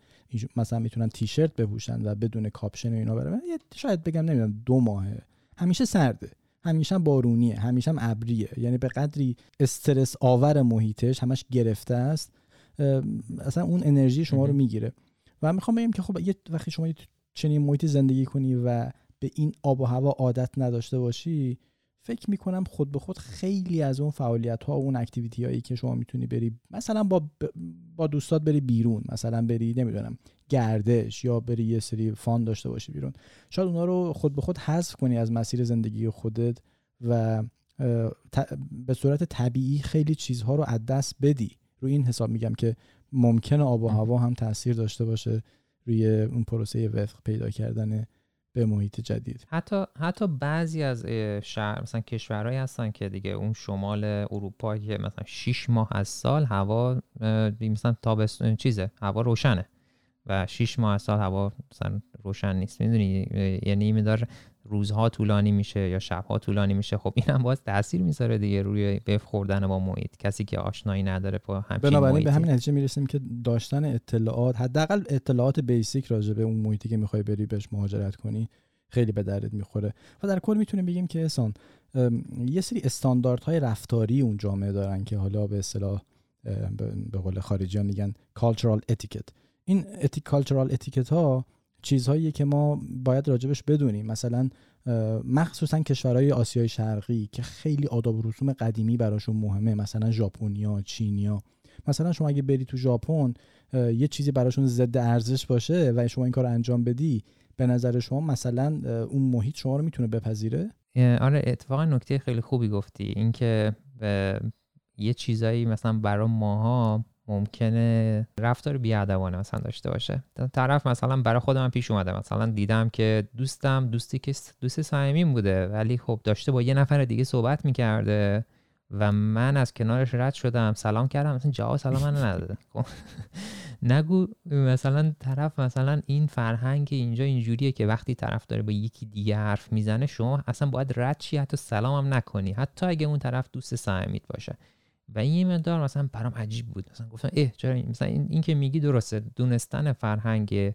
مثلا می‌تونن تیشرت بپوشن و بدون کاپشن و اینا برن شاید بگم نمی‌دونم دو ماهه. همیشه سرده. همیشه بارونیه. همیشه هم ابریه. یعنی به قدری استرس آور محیطش همش گرفته است. اصلا اون انرژی شما رو می‌گیره. و می‌خوام بگم که خب یه وقتی شما چنین محیط زندگی کنی و به این آب و هوا عادت نداشته باشی فکر می‌کنم خود به خود خیلی از اون فعالیت ها و اون اکتیویتی هایی که شما می‌تونی بری مثلا با با دوستات بری بیرون مثلا بری نمی‌دونم گردش یا بری یه سری فان داشته باشی بیرون. شاید اونا رو خود به خود حذف کنی از مسیر زندگی خودت و به صورت طبیعی خیلی چیزها رو از دست بدی. روی این حساب میگم که ممکنه آب و هوا هم تاثیر داشته باشه روی اون پروسه وفق پیدا کردن به محیط جدید. حتی حتی بعضی از شهر مثلا کشورهایی هستن که دیگه اون شمال اروپا که مثلا 6 ماه از سال هوا مثلا تابستون چیزه هوا روشنه. و 6 ماه از سال هوا مثلا روشن نیست. می‌دونی؟ یعنی میدار روزها طولانی میشه یا شبها طولانی میشه خب این هم باز تاثیر می‌ذاره دیگه روی بف خوردن با محیط. کسی که آشنایی نداره با همچین بنابراین به همین نتیجه می‌رسیم که داشتن اطلاعات حداقل اطلاعات بیسیک راجع به اون محیطی که می‌خوای بری بهش مهاجرت کنی خیلی به دردت می‌خوره. و در کل می‌تونیم بگیم که احسان یه سری استانداردهای رفتاری اون جامعه دارن که حالا به اصطلاح به قول خارجیان میگن cultural etiquette. این cultural etiquette ها چیزهایی که ما باید راجبش بدونیم. مثلا مخصوصا کشورهای آسیای شرقی که خیلی آداب و رسوم قدیمی براشون مهمه. مثلا ژاپنیا چینیا. مثلا شما اگه بری تو ژاپن یه چیزی براشون ضد ارزش باشه و شما این کار انجام بدی به نظر شما مثلا اون محیط شما رو می‌تونه بپذیره؟ آره اتفاقا نکته خیلی خوبی گفتی. اینکه یه چیزایی مثلا برای ماها ممکنه رفتار بیادبانه مثلا داشته باشه. طرف مثلا برای خودم پیش اومده. مثلا دیدم که دوستم دوستی که دوست صمیمیم بوده ولی خب داشته با یه نفر دیگه صحبت می‌کرده و من از کنارش رد شدم سلام کردم. مثلا جواب سلام من نداده. خب نگو مثلا طرف مثلا این فرهنگ اینجا اینجوریه که وقتی طرف داره با یکی دیگه حرف می‌زنه شما اصلا باید رد چی حتی سلام هم نکنی. حتی اگه اون طرف دوست صمیمیت باشه. و این مقدار مثلا برام عجیب بود. مثلا گفتم اه چرا مثلا این, این که میگی درسته دونستن فرهنگ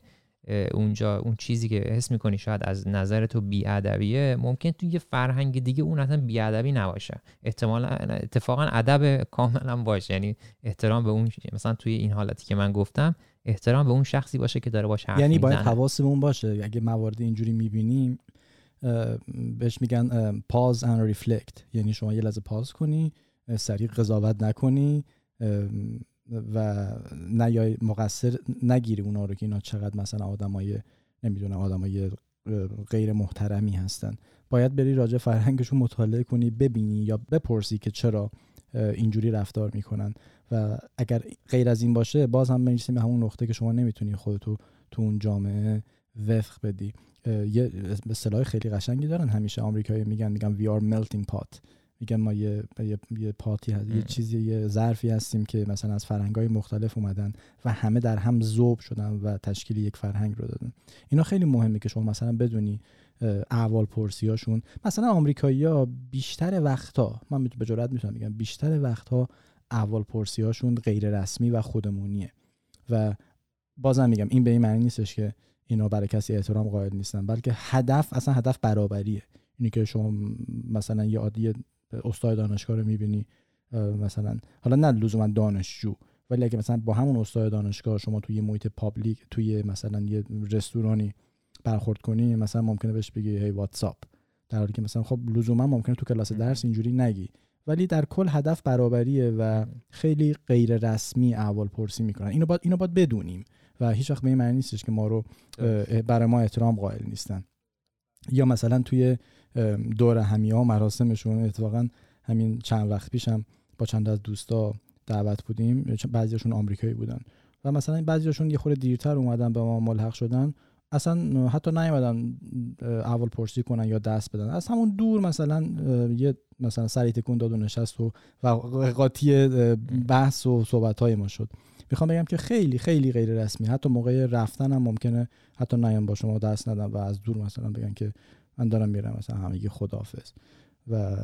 اونجا اون چیزی که حس می‌کنی شاید از نظر تو بیادبیه ممکن تو یه فرهنگ دیگه اون اصلا بیادبی نباشه. احتمالا اتفاقا ادب کاملا باشه. یعنی احترام به اون مثلا توی این حالتی که من گفتم احترام به اون شخصی باشه که داره باشه یعنی باید حواسمون باشه. اگه موارد اینجوری می‌بینیم بهش میگن پاز and ریفلکت یعنی شما یه لحظه پاز کنی سریع قضاوت نکنی و نه مقصر نگیری اونا رو که اینا چقدر مثلا آدمای نمی‌دونم آدمای غیر محترمی هستن. باید بری راجع فرهنگشون مطالعه کنی ببینی یا بپرسی که چرا اینجوری رفتار می‌کنن. و اگر غیر از این باشه باز هم می‌رسیم به همون نقطه که شما نمی‌تونی خودتو تو اون جامعه وفق بدی. یه اصطلاح خیلی قشنگی دارن همیشه آمریکایی میگن میگن we are melting pot. میگن ما یه, یه،, یه پاتی هست یه چیزی یه ظرفی هستیم که مثلا از فرهنگ‌های مختلف اومدن و همه در هم ذوب شدن و تشکیل یک فرهنگ رو دادن. اینا خیلی مهمه که شما مثلا بدونی احوال پرسیاشون مثلا آمریکایی‌ها بیشتر وقتا من به جرات می‌تونم بگم بیشتر وقتها احوال پرسیاشون غیر رسمی و خودمونیه. و بازم میگم این به این معنی نیستش که اینا برای کسی احترام قائل نیستن بلکه هدف اصلا هدف برابریه. اینی که شما مثلا یه عادی استاد دانشگاه رو می‌بینی مثلا. حالا نه لزوما دانشجو ولی اگه مثلا با همون استاد دانشگاه شما توی محیط public توی مثلا یه رستورانی برخورد کنی مثلا ممکنه بهش بگی hey what's up در حالی که مثلا خب لزوما ممکنه تو کلاس درس اینجوری نگی. ولی در کل هدف برابریه و خیلی غیر رسمی احوال پرسی می‌کنن. اینو باید اینو باید بدونیم. و هیچ وقت به این معنی نیستش که ما رو برای ما احترام قائل نیستن. یا مثلا توی دور ها مراسمشون اتفاقا همین چند وقت پیشم با چند از دوستا دعوت بودیم. بعضیشون آمریکایی بودن. و مثلا بعضیشون یه خورده دیرتر اومدن به ما ملحق شدن. اصلا حتی نیومدن اول پرسی کنن یا دست بدن. از همون دور مثلا یه مثلا سری تکون داد و نشست و قاطی بحث و صحبت های ما شد. می‌خوام بگم که خیلی خیلی غیر رسمی. حتی موقع رفتن هم ممکنه حتی نیام با شما دست ندم و از دور مثلا بگن که من دارم میرم مثلا همگی خداحافظ. و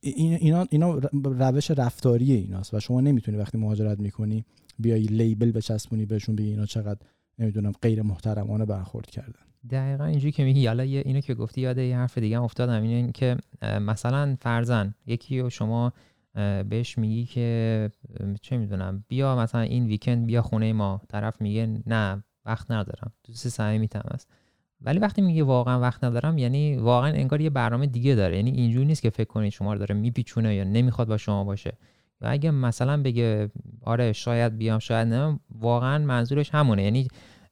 اینا اینا روش رفتاری ایناست و شما نمی‌تونی وقتی مهاجرت می‌کنی بیای لیبل بچسبونی بهشون بگی اینا چقدر نمی‌دونم غیر محترمانه برخورد کردن. دقیقا اینجوری که میگی حالا اینو که گفتی یاد یه حرف دیگه افتادم. اینه که مثلا فرزن یکی و شما بهش میگی که چه می‌دونم بیا مثلا این ویکند بیا خونه ما. طرف میگه نه وقت ندارم. دوست صمیمیتم است. ولی وقتی میگه واقعا وقت ندارم یعنی واقعا انگار یه برنامه دیگه داره. یعنی اینجوری نیست که فکر کنید شما رو داره میپیچونه یا نمی‌خواد با شما باشه. یا اگه مثلا بگه آره شاید بیام شاید نه واقعا منظورش همونه. یعنی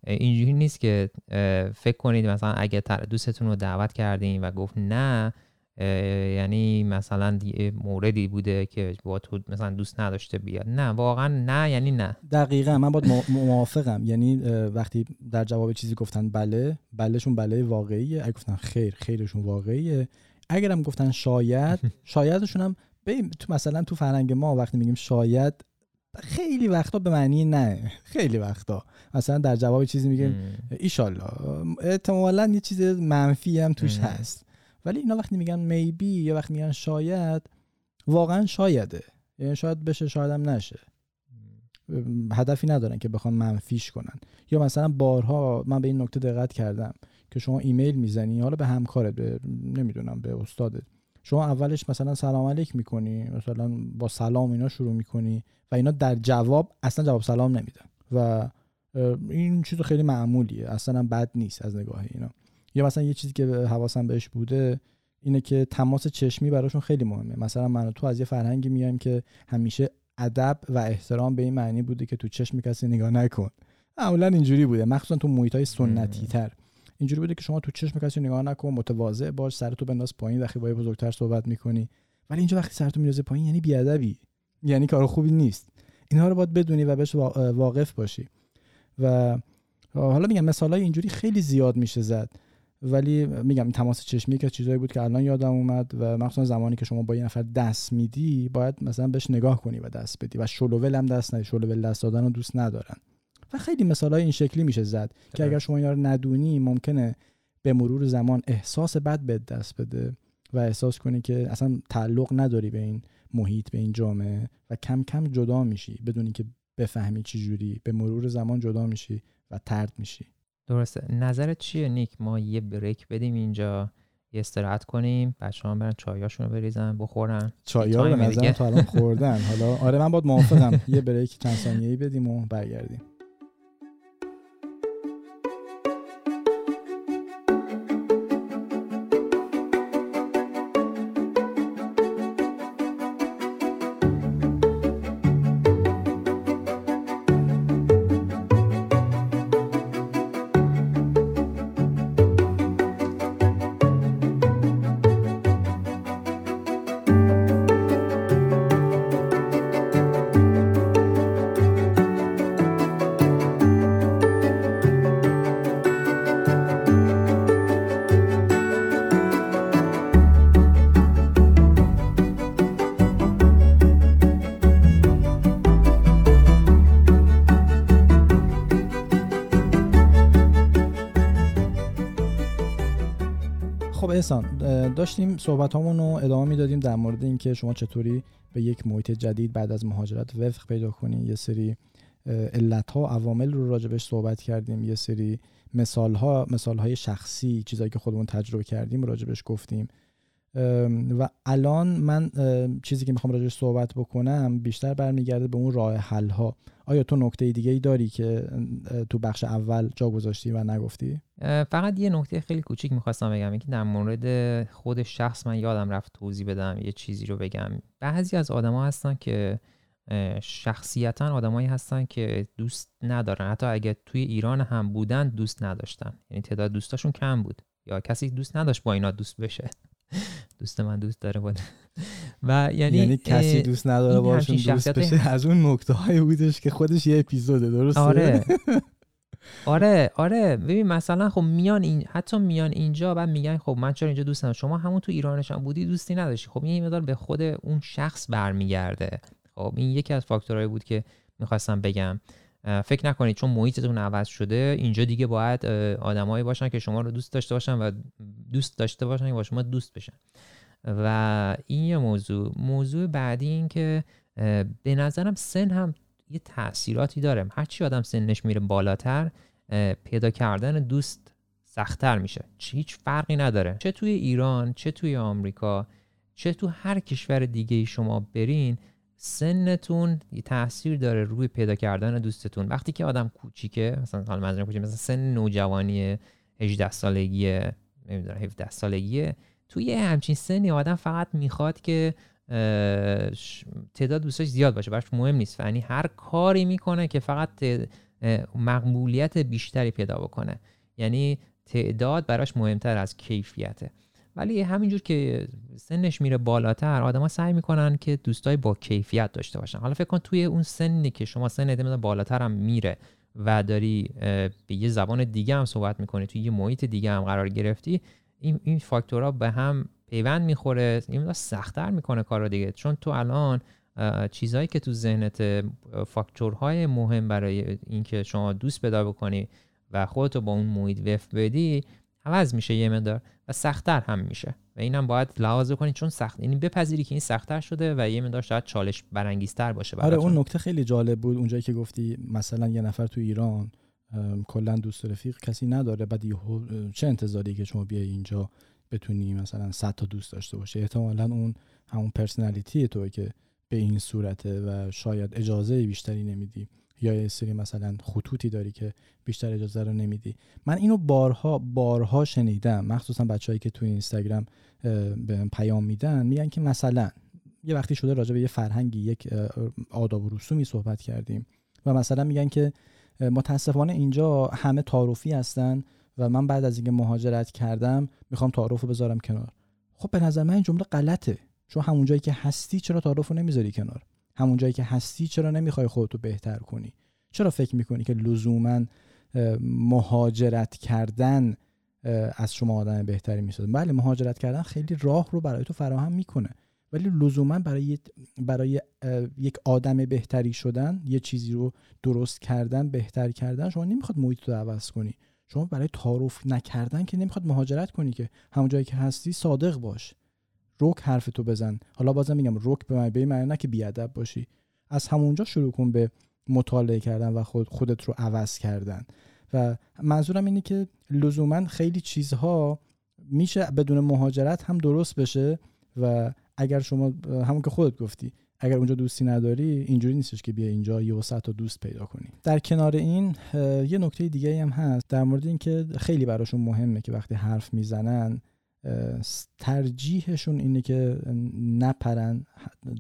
اینجوری نیست که فکر کنید مثلا اگه دوستتون رو دعوت کردین و گفت نه یعنی مثلا موردی بوده که با تو مثلا دوست نداشته بیاد. نه واقعا نه یعنی نه. دقیقا من باید موافقم. یعنی وقتی در جواب چیزی گفتن بله بلهشون بله واقعیه. اگه گفتن خیر خیرشون واقعیه. اگرم گفتن شاید شایدشون هم تو مثلا تو فرنگ ما وقتی میگیم شاید خیلی وقتا به معنی نه. خیلی وقتا. مثلا در جواب چیزی میگیم ایشالله احتمالا یه چیز منفی هم توش هست. ولی اینا وقتی میگن میبی یا وقتی میگن شاید واقعا شایده. یعنی شاید بشه شاید هم نشه. هدفی ندارن که بخوان منفیش کنن. یا مثلا بارها من به این نکته دقت کردم که شما ایمیل می‌زنی حالا به همکارت به نمی‌دونم به استادت. شما اولش مثلا سلام علیک می‌کنی مثلا با سلام اینا شروع می‌کنی و اینا در جواب اصلا جواب سلام نمیدن. و این چیز خیلی معمولیه. اصلا بد نیست از نگاه اینا. یا مثلا یه چیزی که حواسم بهش بوده اینه که تماس چشمی براشون خیلی مهمه. مثلا من و تو از یه فرهنگی میایم که همیشه ادب و احترام به این معنی بوده که تو چشم کسی نگاه نکن. معمولا اینجوری بوده. مخصوصا تو محیط های سنتی تر. اینجوری بوده که شما تو چشم کسی نگاه نکن متواضع باش سرتو بنداز پایین وقتی با بزرگتر صحبت می‌کنی. ولی اینجا وقتی سرتو میندازه پایین یعنی بیادبی. یعنی کار خوبی نیست. اینها رو باید بدونی و بهش واقف باشی. و حالا میگم مثال اینجوری خیلی زیاد میشه زد. ولی میگم تماس چشمی که چیزایی بود که الان یادم اومد و مخصوصا زمانی که شما با یه نفر دست میدی باید مثلا بهش نگاه کنی و دست بدی و شلوول هم دست ندی. شلوول دست دادن رو دوست ندارن. و خیلی مثال این شکلی میشه زد که اگر شما اینا رو ندونی ممکنه به مرور زمان احساس بد به دست بده و احساس کنی که اصلا تعلق نداری به این محیط به این جامعه و کم کم جدا میشی بدونی که بفهمی چی به مرور زمان جدا میشی و ترد میشی. درسته. نظرت چیه نیک؟ ما یه بریک بدیم اینجا یه استراحت کنیم بچه هم برن چایاشون رو بریزن بخورن. چایا رو به نظرم تا الان خوردن. حالا آره من باید موافقم. یه بریک چند ثانیه‌ای بدیم و برگردیم. احسان داشتیم صحبت رو ادامه می‌دادیم در مورد اینکه شما چطوری به یک محیط جدید بعد از مهاجرت وفق پیدا کنید یه سری علت ها عوامل رو راجبش صحبت کردیم. یه سری مثال ها مثال های شخصی چیزایی که خودمون تجربه کردیم راجبش گفتیم. و الان من چیزی که می‌خوام راجبش صحبت بکنم بیشتر برمیگرده به اون راه حل ها آیا تو نکته دیگه ای داری که تو بخش اول جا گذاشتی و نگفتی؟ فقط یه نکته خیلی کوچیک می‌خواستم بگم اینکه در مورد خود شخص من یادم رفت توضیح بدم یه چیزی رو بگم. بعضی از آدما هستن که شخصیتا آدمایی هستن که دوست ندارن. حتی اگه توی ایران هم بودن دوست نداشتن. یعنی تعداد دوستاشون کم بود. یا کسی دوست نداشت با اینا دوست بشه. دوست من دوست داره بود. و یعنی یعنی کسی دوست نداره باشون دوست بشه از اون نکته های بودش که خودش یه اپیزوده درسته؟ آره. آره آره. ببین مثلا خب میان این حتی میان اینجا بعد میگن خب من چرا اینجا دوست ندارم؟ شما همون تو ایرانش هم بودی دوستی نداشتی. خب این مقدار به خود اون شخص برمیگرده. خب این یکی از فاکتورهایی بود که می‌خواستم بگم. فکر نکنید چون محیطتون عوض شده اینجا دیگه باید آدمایی باشن که شما رو دوست داشته باشن و دوست داشته باشن که با شما دوست بشن. و این یه موضوع. موضوع بعدی این که به نظرم سن هم یه تاثیراتی داره. هرچی آدم سنش میره بالاتر پیدا کردن دوست سختتر میشه. هیچ فرقی نداره. چه توی ایران چه توی آمریکا چه تو هر کشور دیگه شما برین سنتون تاثیر داره روی پیدا کردن دوستتون. وقتی که آدم کوچیکه مثلا حالا منظورم کوچیکه مثلا سن نوجوانی 18 سالگی نمی‌دونم 17 سالگی توی همچین سنی آدم فقط می‌خواد که تعداد دوستاش زیاد باشه. براش مهم نیست. یعنی هر کاری می‌کنه که فقط مقبولیت بیشتری پیدا بکنه. یعنی تعداد براش مهمتر از کیفیته. ولی همینجور که سنش میره بالاتر آدما سعی می‌کنن که دوستای با کیفیت داشته باشن. حالا فکر کن توی اون سنی که شما سن ادامه بالاتر هم میره و داری به یه زبان دیگه هم صحبت می‌کنی توی یه محیط دیگه هم قرار گرفتی این این فاکتورها به هم پیوند می‌خوره این سختتر می‌کنه کار دیگه. چون تو الان چیزهایی که تو ذهنت فاکتورهای مهم برای اینکه شما دوست پیدا بکنی و خودتو با اون محیط وفق بدی عوض میشه یه مقدار. و سختتر هم میشه. و اینم باید لحاظ کنید چون سخت یعنی بپذیری که این سختتر شده و یه مقدار شاید چالش برانگیزتر باشه آره اون نکته خیلی جالب بود اونجایی که گفتی مثلا یه نفر تو ایران کلا دوست رفیق کسی نداره بعد چه انتظاری که شما بیای اینجا بتونی مثلا 100 تا دوست داشته باشه احتمالا اون همون پرسنالیتی تو که به این صورته و شاید اجازه بیشتری نمیدی. یا یه سری مثلا خطوطی داری که بیشتر اجازه رو نمیدی. من اینو بارها بارها شنیدم. مخصوصا بچههایی که تو اینستاگرام به پیام میدن میگن که مثلا یه وقتی شده راجع به یه فرهنگی یک آداب و رسومی صحبت کردیم و مثلا میگن که متاسفانه اینجا همه تعارفی هستن و من بعد از اینکه مهاجرت کردم می‌خوام تعارف بذارم کنار. خب به نظر من این جمله غلطه. چون همون جایی که هستی چرا تعارف رو نمی‌ذاری کنار؟ همون جایی که هستی چرا نمی‌خوای خودتو بهتر کنی؟ چرا فکر می‌کنی که لزوما مهاجرت کردن از شما آدم بهتری می‌سازه؟ بله مهاجرت کردن خیلی راه رو برای تو فراهم می‌کنه. ولی لزوما برای برای یک آدم بهتری شدن یه چیزی رو درست کردن بهتر کردن شما نمی‌خواد محیط رو عوض کنی. شما برای تعارف نکردن که نمی‌خواد مهاجرت کنی که. همون جایی که هستی صادق باش. روک حرف تو بزن. حالا بازم میگم روک به معنی معنی نه که بیادب باشی. از همونجا شروع کن به مطالعه کردن و خود خودت رو عوض کردن. و منظورم اینه که لزوما خیلی چیزها میشه بدون مهاجرت هم درست بشه و اگر شما همون که خودت گفتی اگر اونجا دوستی نداری اینجوری نیستش که بیا اینجا یه وسط تا دوست پیدا کنی. در کنار این یه نکته دیگه هم هست. در مورد اینکه خیلی براشون مهمه که وقتی حرف می‌زنن ترجیحشون اینه که نپرن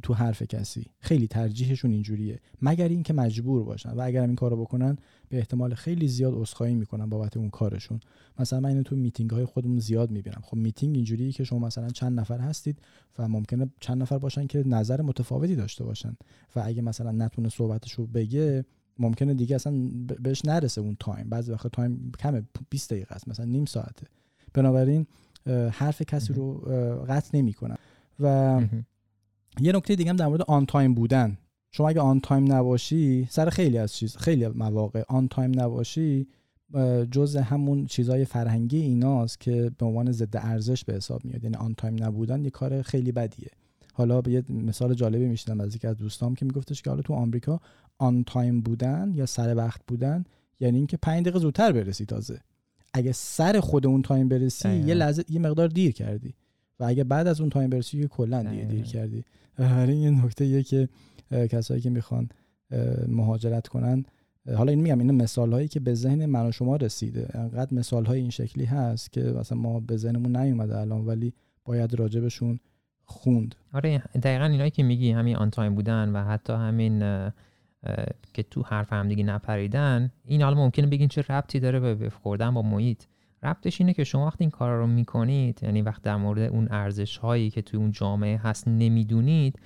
تو حرف کسی. خیلی ترجیحشون اینجوریه. مگر اینکه مجبور باشن. و اگر این کارو بکنن به احتمال خیلی زیاد عذرخواهی می‌کنن بابت اون کارشون. مثلا من اینو تو میتینگ های خودمون زیاد می‌بینم. خب میتینگ اینجوریه که شما مثلا چند نفر هستید و ممکنه چند نفر باشن که نظر متفاوتی داشته باشن. و اگه مثلا نتونه صحبتشو بگه ممکنه دیگه اصلا بهش نرسه اون time بعضی وقت time کمه 20 دقیقه است مثلا نیم ساعته. بنابراین حرف کسی رو قطع نمی‌کنن و یه نکته دیگه هم در مورد on time بودن. شما اگه on time نباشی سر خیلی از چیز خیلی مواقع on time نباشی جز همون چیزای فرهنگی ایناست که به عنوان ضد ارزش به حساب میاد. یعنی on time نبودن یه کار خیلی بدیه. حالا به یه مثال جالبی میشنیدم از یکی از دوستام که میگفتش که حالا تو آمریکا on time بودن یا سر وقت بودن یعنی اینکه 5 دقیقه زودتر برسی تازه. اگه سر خود اون time برسی یه لحظه یه مقدار دیر کردی. و اگه بعد از اون time برسی کلا دیر دیر کردی. این یه نکته یه که کسایی که می‌خوان مهاجرت کنن حالا این میگم این مثال هایی که به ذهن من و شما رسیده. انقدر مثال های این شکلی هست که مثلا ما به ذهنمون نیومده الان ولی باید راجبشون خوند. آره دقیقا اینایی که میگی همین آن تایم بودن و حتی همین که تو حرف هم دیگه نپریدن این حالا ممکنه بگین چه ربطی داره به خوردن با محیط. ربطش اینه که شما وقتی این کار رو می‌کنید یعنی وقت در مورد اون ارزش هایی که توی اون جامعه هست نمی‌دونید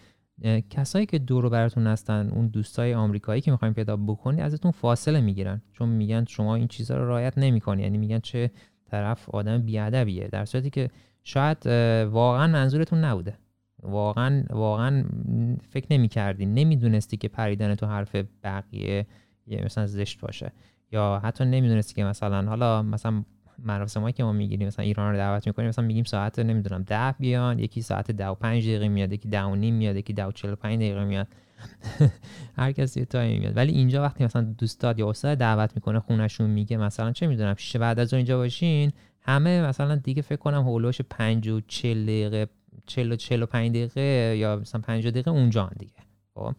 کسایی که دور براتون هستن اون دوستای آمریکایی که می‌خواین پیدا بکنید ازتون فاصله می‌گیرن. چون میگن شما این چیزها رو رعایت نمی‌کنی یعنی میگن چه طرف آدم بیادبیه. در صورتی که شاید واقعا منظورتون نبوده. واقعا واقعا فکر نمی کردی نمی‌دونستی که پریدن تو حرف بقیه یه مثلا زشت باشه یا حتی نمی‌دونستی که مثلا حالا مثلا مراسمایی که ما می‌گیریم مثلا ایران رو دعوت می‌کنیم مثلا میگیم ساعت نمی‌دونم ده بیان یکی ساعت ده و پنج دقیقه میاد یکی ده و نیم میاد یکی ده و چل و پنج دقیقه میاد. هر کسی تایم میاد. ولی اینجا وقتی مثلا دوستاد یا استاد دعوت می‌کنه خونشون میگه مثلا چه می‌دونم شش بعد از اینجا باشین همه مثلا دیگه فکر کنم هولوش پنج و چل دقیقه چل و چل و پنج دقیقه یا مثلا پنج دقیقه اونجا دیگه. خب.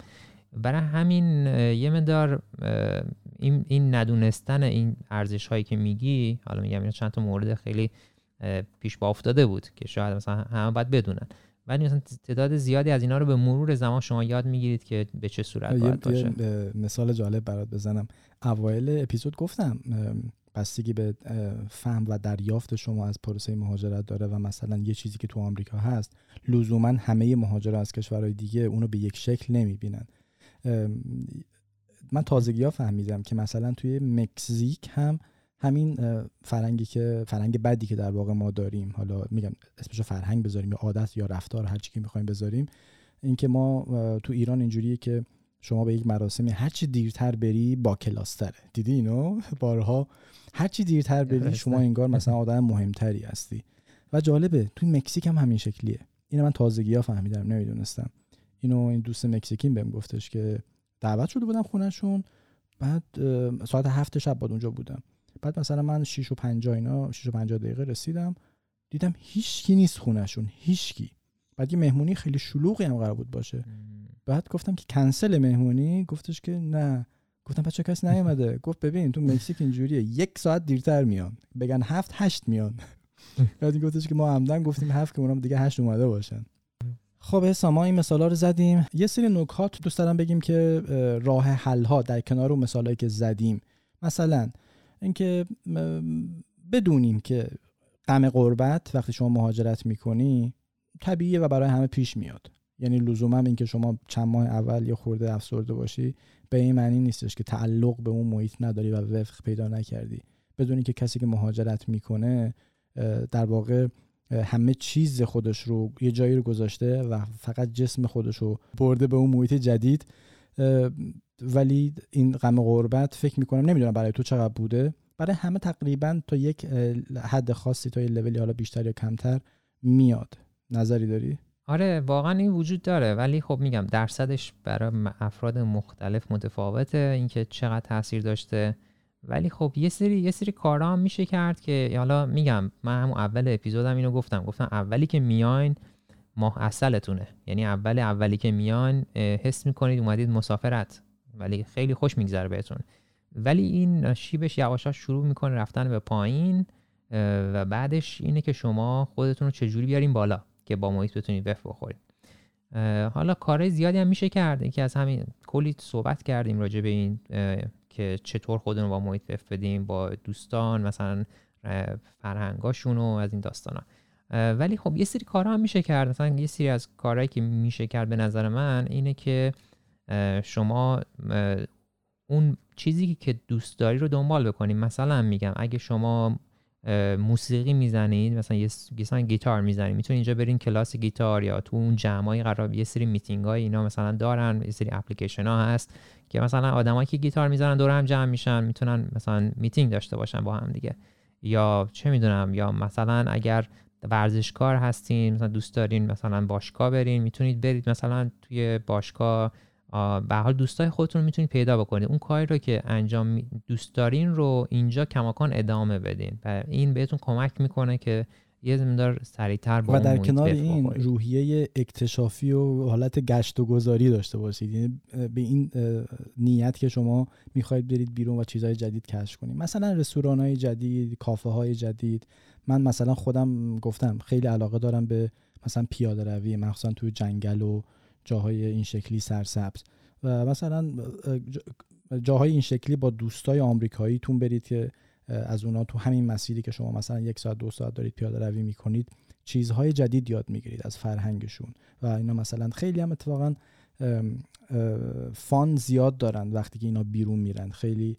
برای همین یه مدار این, این ندونستن این ارزش هایی که میگی حالا میگم اینا چند تا مورد خیلی پیش با افتاده بود که شاید مثلا همه باید بدونن. ولی مثلا تعداد زیادی از اینا رو به مرور زمان شما یاد می‌گیرید که به چه صورت باید باشه. مثال جالب برات بزنم. اوایل اپیزود گفتم بستگی به فهم و دریافت شما از پروسه مهاجرت داره و مثلا یه چیزی که تو آمریکا هست لزوما همه مهاجرت از کشورهای دیگه اونو به یک شکل نمی‌بینن. من تازگی ها فهمیدم که مثلا توی مکزیک هم همین فرنگی که فرنگ بدی که در واقع ما داریم حالا میگم اسمش فرهنگ بذاریم یا عادت یا رفتار هر چی که می‌خوایم بذاریم اینکه ما تو ایران اینجوریه که شما به یک مراسمی هرچی دیرتر بری با کلاستره. دیدی اینو؟ بارها. هرچی دیرتر بری شما انگار مثلا آدم مهمتری هستی. و جالبه توی مکزیک هم همین شکلیه. اینو من تازگی ها فهمیدم نمی‌دونستم. اینو این دوست مکزیکین بهم گفتش که دعوت شده بودم خونهشون. بعد ساعت هفت شب بعد اونجا بودم. بعد مثلا من 6 و 50 اینا 6 و 50 دقیقه رسیدم. دیدم هیچکی نیست خونهشون. هیچکی. بعد یه مهمونی خیلی شلوغی هم قرار بود باشه. بعد گفتم که کنسل مهمونی؟ گفتش که نه. گفتم بچه کسی نیومده. گفت ببین تو مکزیک اینجوریه. یک ساعت دیرتر میان. بگن هفت هشت میان. بعد گفتش که ما عمدن گفتیم هفت که اونم دیگه هشت اومده باشن. خب حسا ما این مثالا رو زدیم. یه سری نکات دوست دارم بگیم که راه حل ها در کنار اون مثالایی که زدیم. مثلا اینکه بدونیم که غم قربت وقتی شما مهاجرت می‌کنی طبیعیه و برای همه پیش میاد. یعنی لزوما اینکه شما چند ماه اول یه خورده افسرده باشی به این معنی نیستش که تعلق به اون محیط نداری و وفق پیدا نکردی. بدونی که کسی که مهاجرت می‌کنه در واقع همه چیز خودش رو یه جایی رو گذاشته و فقط جسم خودش رو برده به اون محیط جدید. ولی این غم غربت فکر می‌کنم نمی‌دونم برای تو چقدر بوده. برای همه تقریبا تا یک حد خاصی تا یه لولی حالا بیشتر یا کمتر میاد. نظری داری؟ آره واقعا این وجود داره. ولی خب میگم درصدش برای افراد مختلف متفاوته اینکه چقدر تاثیر داشته. ولی خب یه سری یه سری کارا هم میشه کرد که حالا میگم من همون اول اپیزودم اینو گفتم. گفتم اولی که میاین ماه اصلتونه. یعنی اول اولی که میان حس می‌کنید اومدید مسافرت. ولی خیلی خوش میگذره بهتون. ولی این شیبش یواشا شروع می‌کنه رفتن به پایین و بعدش اینه که شما خودتون رو چجوری بیارین بالا. که با محیط بتونید وف بخورید حالا کارهای زیادی هم میشه کرد. که از همین کلی صحبت کردیم راجع به این که چطور خودمون با محیط وف بدیم با دوستان مثلا فرهنگاشون و از این داستانا ولی خب یه سری کارها هم میشه کرد. مثلا یه سری از کارهایی که میشه کرد به نظر من اینه که شما اون چیزی که دوست داری رو دنبال بکنید مثلا میگم اگه شما موسیقی می‌زنید مثلا یه گیتار می‌زنید می‌تونید اینجا برین کلاس گیتار یا تو اون جمعای قرار یه سری میتینگ های اینا مثلا دارن یه سری اپلیکیشن ها هست که مثلا آدمایی که گیتار می‌زنن دور هم جمع میشن می‌تونن مثلا میتینگ داشته باشن با هم دیگه. یا چه می‌دونم یا مثلا اگر ورزشکار هستین مثلا دوست دارین مثلا باشگاه برین می‌تونید برید مثلا توی باشگاه به حال دوستای خودتون رو می‌تونید پیدا بکنید. اون کاری رو که انجام دوست دارین رو اینجا کماکان ادامه بدین و این بهتون کمک می‌کنه که یه زمیندار سریعتر با و در کنار این روحیه اکتشافی و حالت گشت و گذاری داشته باشید. یعنی به این نیت که شما می‌خواید برید بیرون و چیزهای جدید کشف کنید. مثلا رستوران های جدید کافه های جدید. من مثلا خودم گفتم خیلی علاقه دارم به مثلا پیاده روی مخصوصا توی جنگل و جاهای این شکلی سرسبز. و مثلا جاهای این شکلی با دوستای آمریکاییتون برید که از اونا تو همین مسیری که شما مثلا یک ساعت دو ساعت دارید پیاده روی می‌کنید چیزهای جدید یاد می‌گیرید از فرهنگشون. و اینا مثلا خیلی هم اتفاقا فان زیاد دارن وقتی که اینا بیرون میرن. خیلی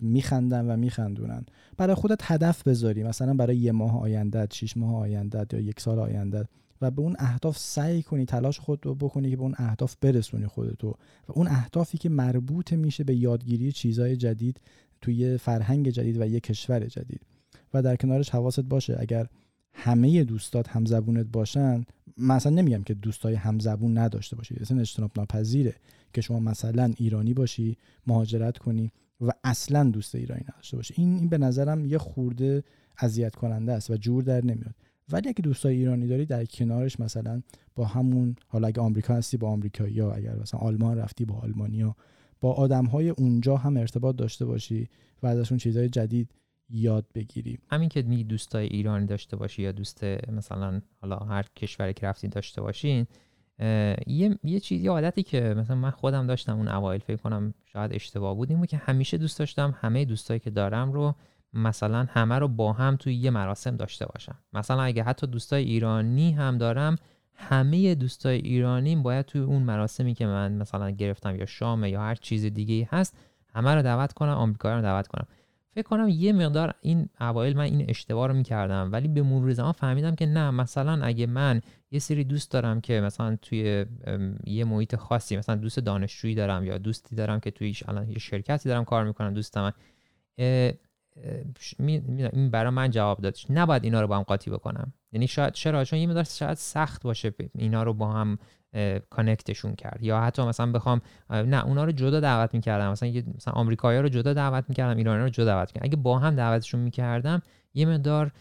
میخندن و میخندونن. برای خودت هدف بذاری. مثلا برای یه ماه آینده شش ماه آینده یا یک سال آینده. و به اون اهداف سعی کنی تلاش خود رو بکنی که به اون اهداف برسونی خودتو. و اون اهدافی که مربوط میشه به یادگیری چیزهای جدید توی فرهنگ جدید و یه کشور جدید. و در کنارش حواست باشه اگر همه دوستات همزبونت باشن مثلا نمیگم که دوستای همزبون نداشته باشی. اصلا اجتناب ناپذیره که شما مثلا ایرانی باشی مهاجرت کنی و اصلا دوست ایرانی نداشته باشی. این این به نظرم یه خورده اذیت کننده است و جور در نمیاد. ولی اگه دوستای ایرانی داری در کنارش مثلا با همون حالا اگه آمریکا هستی با آمریکایی یا اگر مثلا آلمان رفتی با آلمانیا با آدم های اونجا هم ارتباط داشته باشی و ازشون چیزهای جدید یاد بگیری. همین که می دوستای ایرانی داشته باشی یا دوست مثلا حالا هر کشوری که رفتین داشته باشین یه یه چیز یه عادتی که مثلا من خودم داشتم اون اوایل فکر کنم شاید اشتباه بود این که همیشه دوست داشتم همه دوستایی که دارم رو مثلا همه رو با هم توی یه مراسم داشته باشم. مثلا اگه حتی دوستای ایرانی هم دارم همه دوستای ایرانی باید توی اون مراسمی که من مثلا گرفتم یا شام یا هر چیز دیگه هست همه رو دعوت کنم آمریکایی رو دعوت کنم. فکر کنم یه مقدار این اوایل من این اشتباه رو می‌کردم ولی به مرور زمان فهمیدم که نه مثلا اگه من یه سری دوست دارم که مثلا توی یه محیط خاصی مثلا دوست دانشجویی دارم یا دوستی دارم که توی الان یه شرکتی دارم کار می‌کنم دوستم این برای من جواب دادش نباید اینا رو با هم قاطی بکنم. یعنی شاید چرا؟ چون یه مقدار شاید سخت باشه اینا رو با هم کانکتشون کرد. یا حتی مثلا بخوام نه اونا رو جدا دعوت می‌کردم. مثلا مثلا آمریکایی‌ها رو جدا دعوت می‌کردم ایرانی رو جدا دعوت می‌کردم. اگه با هم دعوتشون می‌کردم یه مقدار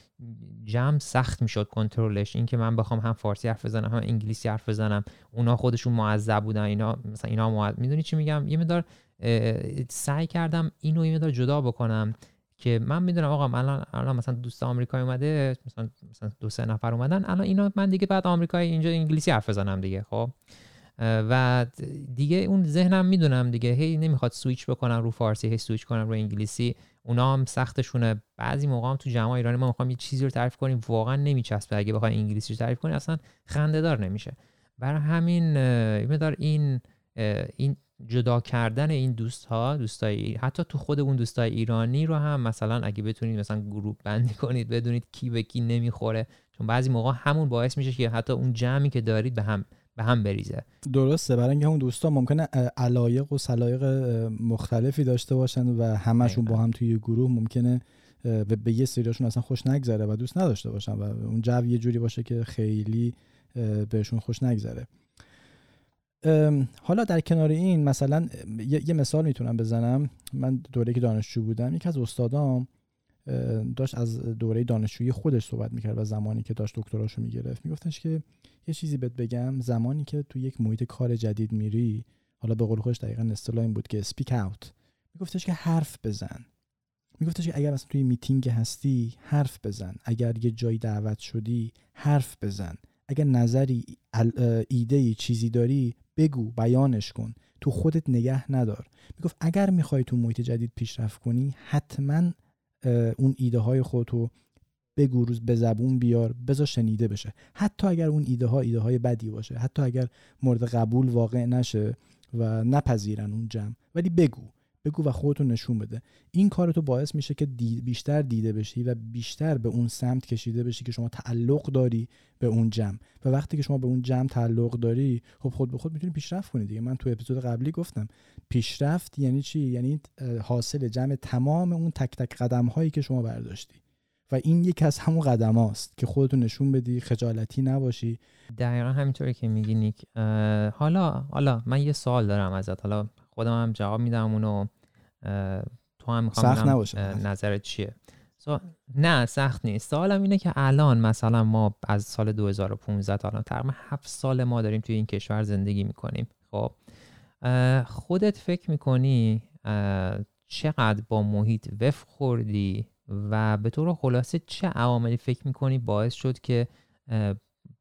جمع سخت می‌شد کنترلش. این که من بخوام هم فارسی حرف بزنم هم انگلیسی حرف بزنم. اونا خودشون معذب بودن اینا مثلا اینا معذب می‌دونی چی میگم؟ یه مقدار سعی کردم اینو یه مقدار جدا بکنم. که من می‌دونم آقا من الان مثلا دوست آمریکایی اومده مثلا مثلا دو سه نفر اومدن الان اینا من دیگه بعد آمریکایی اینجا انگلیسی حرف بزنم دیگه خب؟ و دیگه اون ذهنم می‌دونم دیگه هی نمی‌خواد سویچ بکنم رو فارسی هی سویچ کنم رو انگلیسی. اونا هم سختشونه. بعضی موقع هم تو جمع ایرانی ما می‌خوام یه چیزی رو تعریف کنیم واقعا نمیچسبه. اگه بخوای انگلیسی رو تعریف کنی اصلا خنده دار نمیشه. برای همین مقدار این این جدا کردن این دوست ها دوستای حتی تو خود اون دوستای ایرانی رو هم مثلا اگه بتونید مثلا گروپ بندی کنید بدونید کی به کی نمی‌خوره. چون بعضی موقع همون باعث میشه که حتی اون جمعی که دارید به هم به هم بریزه. درسته. برای اینکه اون دوستان ممکنه علایق و سلایق مختلفی داشته باشن و همشون با هم توی گروه ممکنه به یه سریاشون اصلا خوش نگذره و دوست نداشته باشن و اون جو یه جوری باشه که خیلی بهشون خوش نگذره. حالا در کنار این مثلا یه مثال می‌تونم بزنم. من دوره که دانشجو بودم یکی از استادام داشت از دوره دانشجویی خودش صحبت می‌کرد و زمانی که داشت دکتراشو می‌گرفت. میگفتش که یه چیزی بهت بگم زمانی که تو یک محیط کار جدید میری حالا به قول خودش دقیقا اصطلاح این بود که سپیک اوت میگفتش که حرف بزن. میگفتش که اگر مثلا توی میتینگ هستی حرف بزن. اگر یه جایی دعوت شدی حرف بزن. اگر نظری ایده چیزی داری بگو بیانش کن. تو خودت نگه ندار. می‌گفت اگر می‌خوای تو محیط جدید پیشرفت کنی حتما اون ایده های خودتو بگو روز به زبون بیار بذار شنیده بشه. حتی اگر اون ایده ها ایده های بدی باشه حتی اگر مورد قبول واقع نشه و نپذیرن اون جمع. ولی بگو. بگو و خودتو نشون بده. این کار تو باعث میشه که بیشتر دیده بشی و بیشتر به اون سمت کشیده بشی که شما تعلق داری به اون جمع. و وقتی که شما به اون جمع تعلق داری خب خود به خود می‌تونی پیشرفت کنی دیگه. من تو اپیزود قبلی گفتم پیشرفت یعنی چی؟ یعنی حاصل جمع تمام اون تک تک قدم هایی که شما برداشتی. و این یکی از همون قدم هاست که خودتو نشون بدی خجالتی نباشی. دقیقا همینطوری که میگی نیک. حالا حالا من یه سوال دارم ازت. حالا خودم هم جواب میدم اونو تو هم می‌خوام سخت نباشه نظرت چیه؟ نه سخت نیست. سوالم اینه که الان مثلا ما از سال 2015 تا الان تقریبا 7 سال ما داریم توی این کشور زندگی می‌کنیم. خب خودت فکر می‌کنی چقدر با محیط وفق خوردی و به طور خلاصه چه عواملی فکر می‌کنی باعث شد که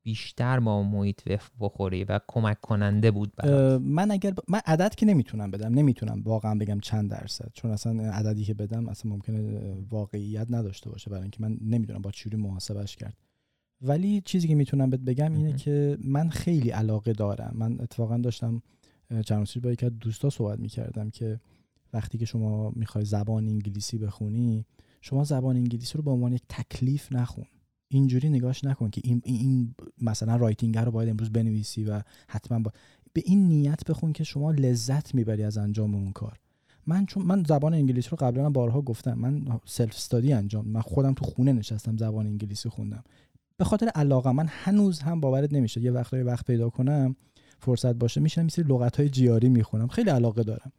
بیشتر با محیط بخوری و کمک کننده بود برات. من اگر من عدد که نمی‌تونم بدم نمی‌تونم واقعا بگم چند درصد. چون اصلا عددی که بدم اصلا ممکنه واقعیت نداشته باشه برای اینکه من نمی‌دونم با چجوری محاسبش کرد. ولی چیزی که می‌تونم بهت بگم اینه که من خیلی علاقه دارم. من اتفاقا داشتم چند روز با یکی از دوستا صحبت می‌کردم که وقتی که شما می‌خوای زبان انگلیسی بخونی شما زبان انگلیسی رو به عنوان یک تکلیف نخون. اینجوری نگاش نکن که این, این مثلا writing رو باید امروز بنویسی و حتما با... به این نیت بخون که شما لذت می‌بری از انجام اون کار. من چون من زبان انگلیسی رو قبلا بارها گفتم. من سلف استادی انجام من خودم تو خونه نشستم زبان انگلیسی خوندم. به خاطر علاقه من هنوز هم باورت نمیشه. یه وقت وقت پیدا کنم فرصت باشه میشم مثل لغت های جیاری می‌خونم. خیلی علاقه دارم.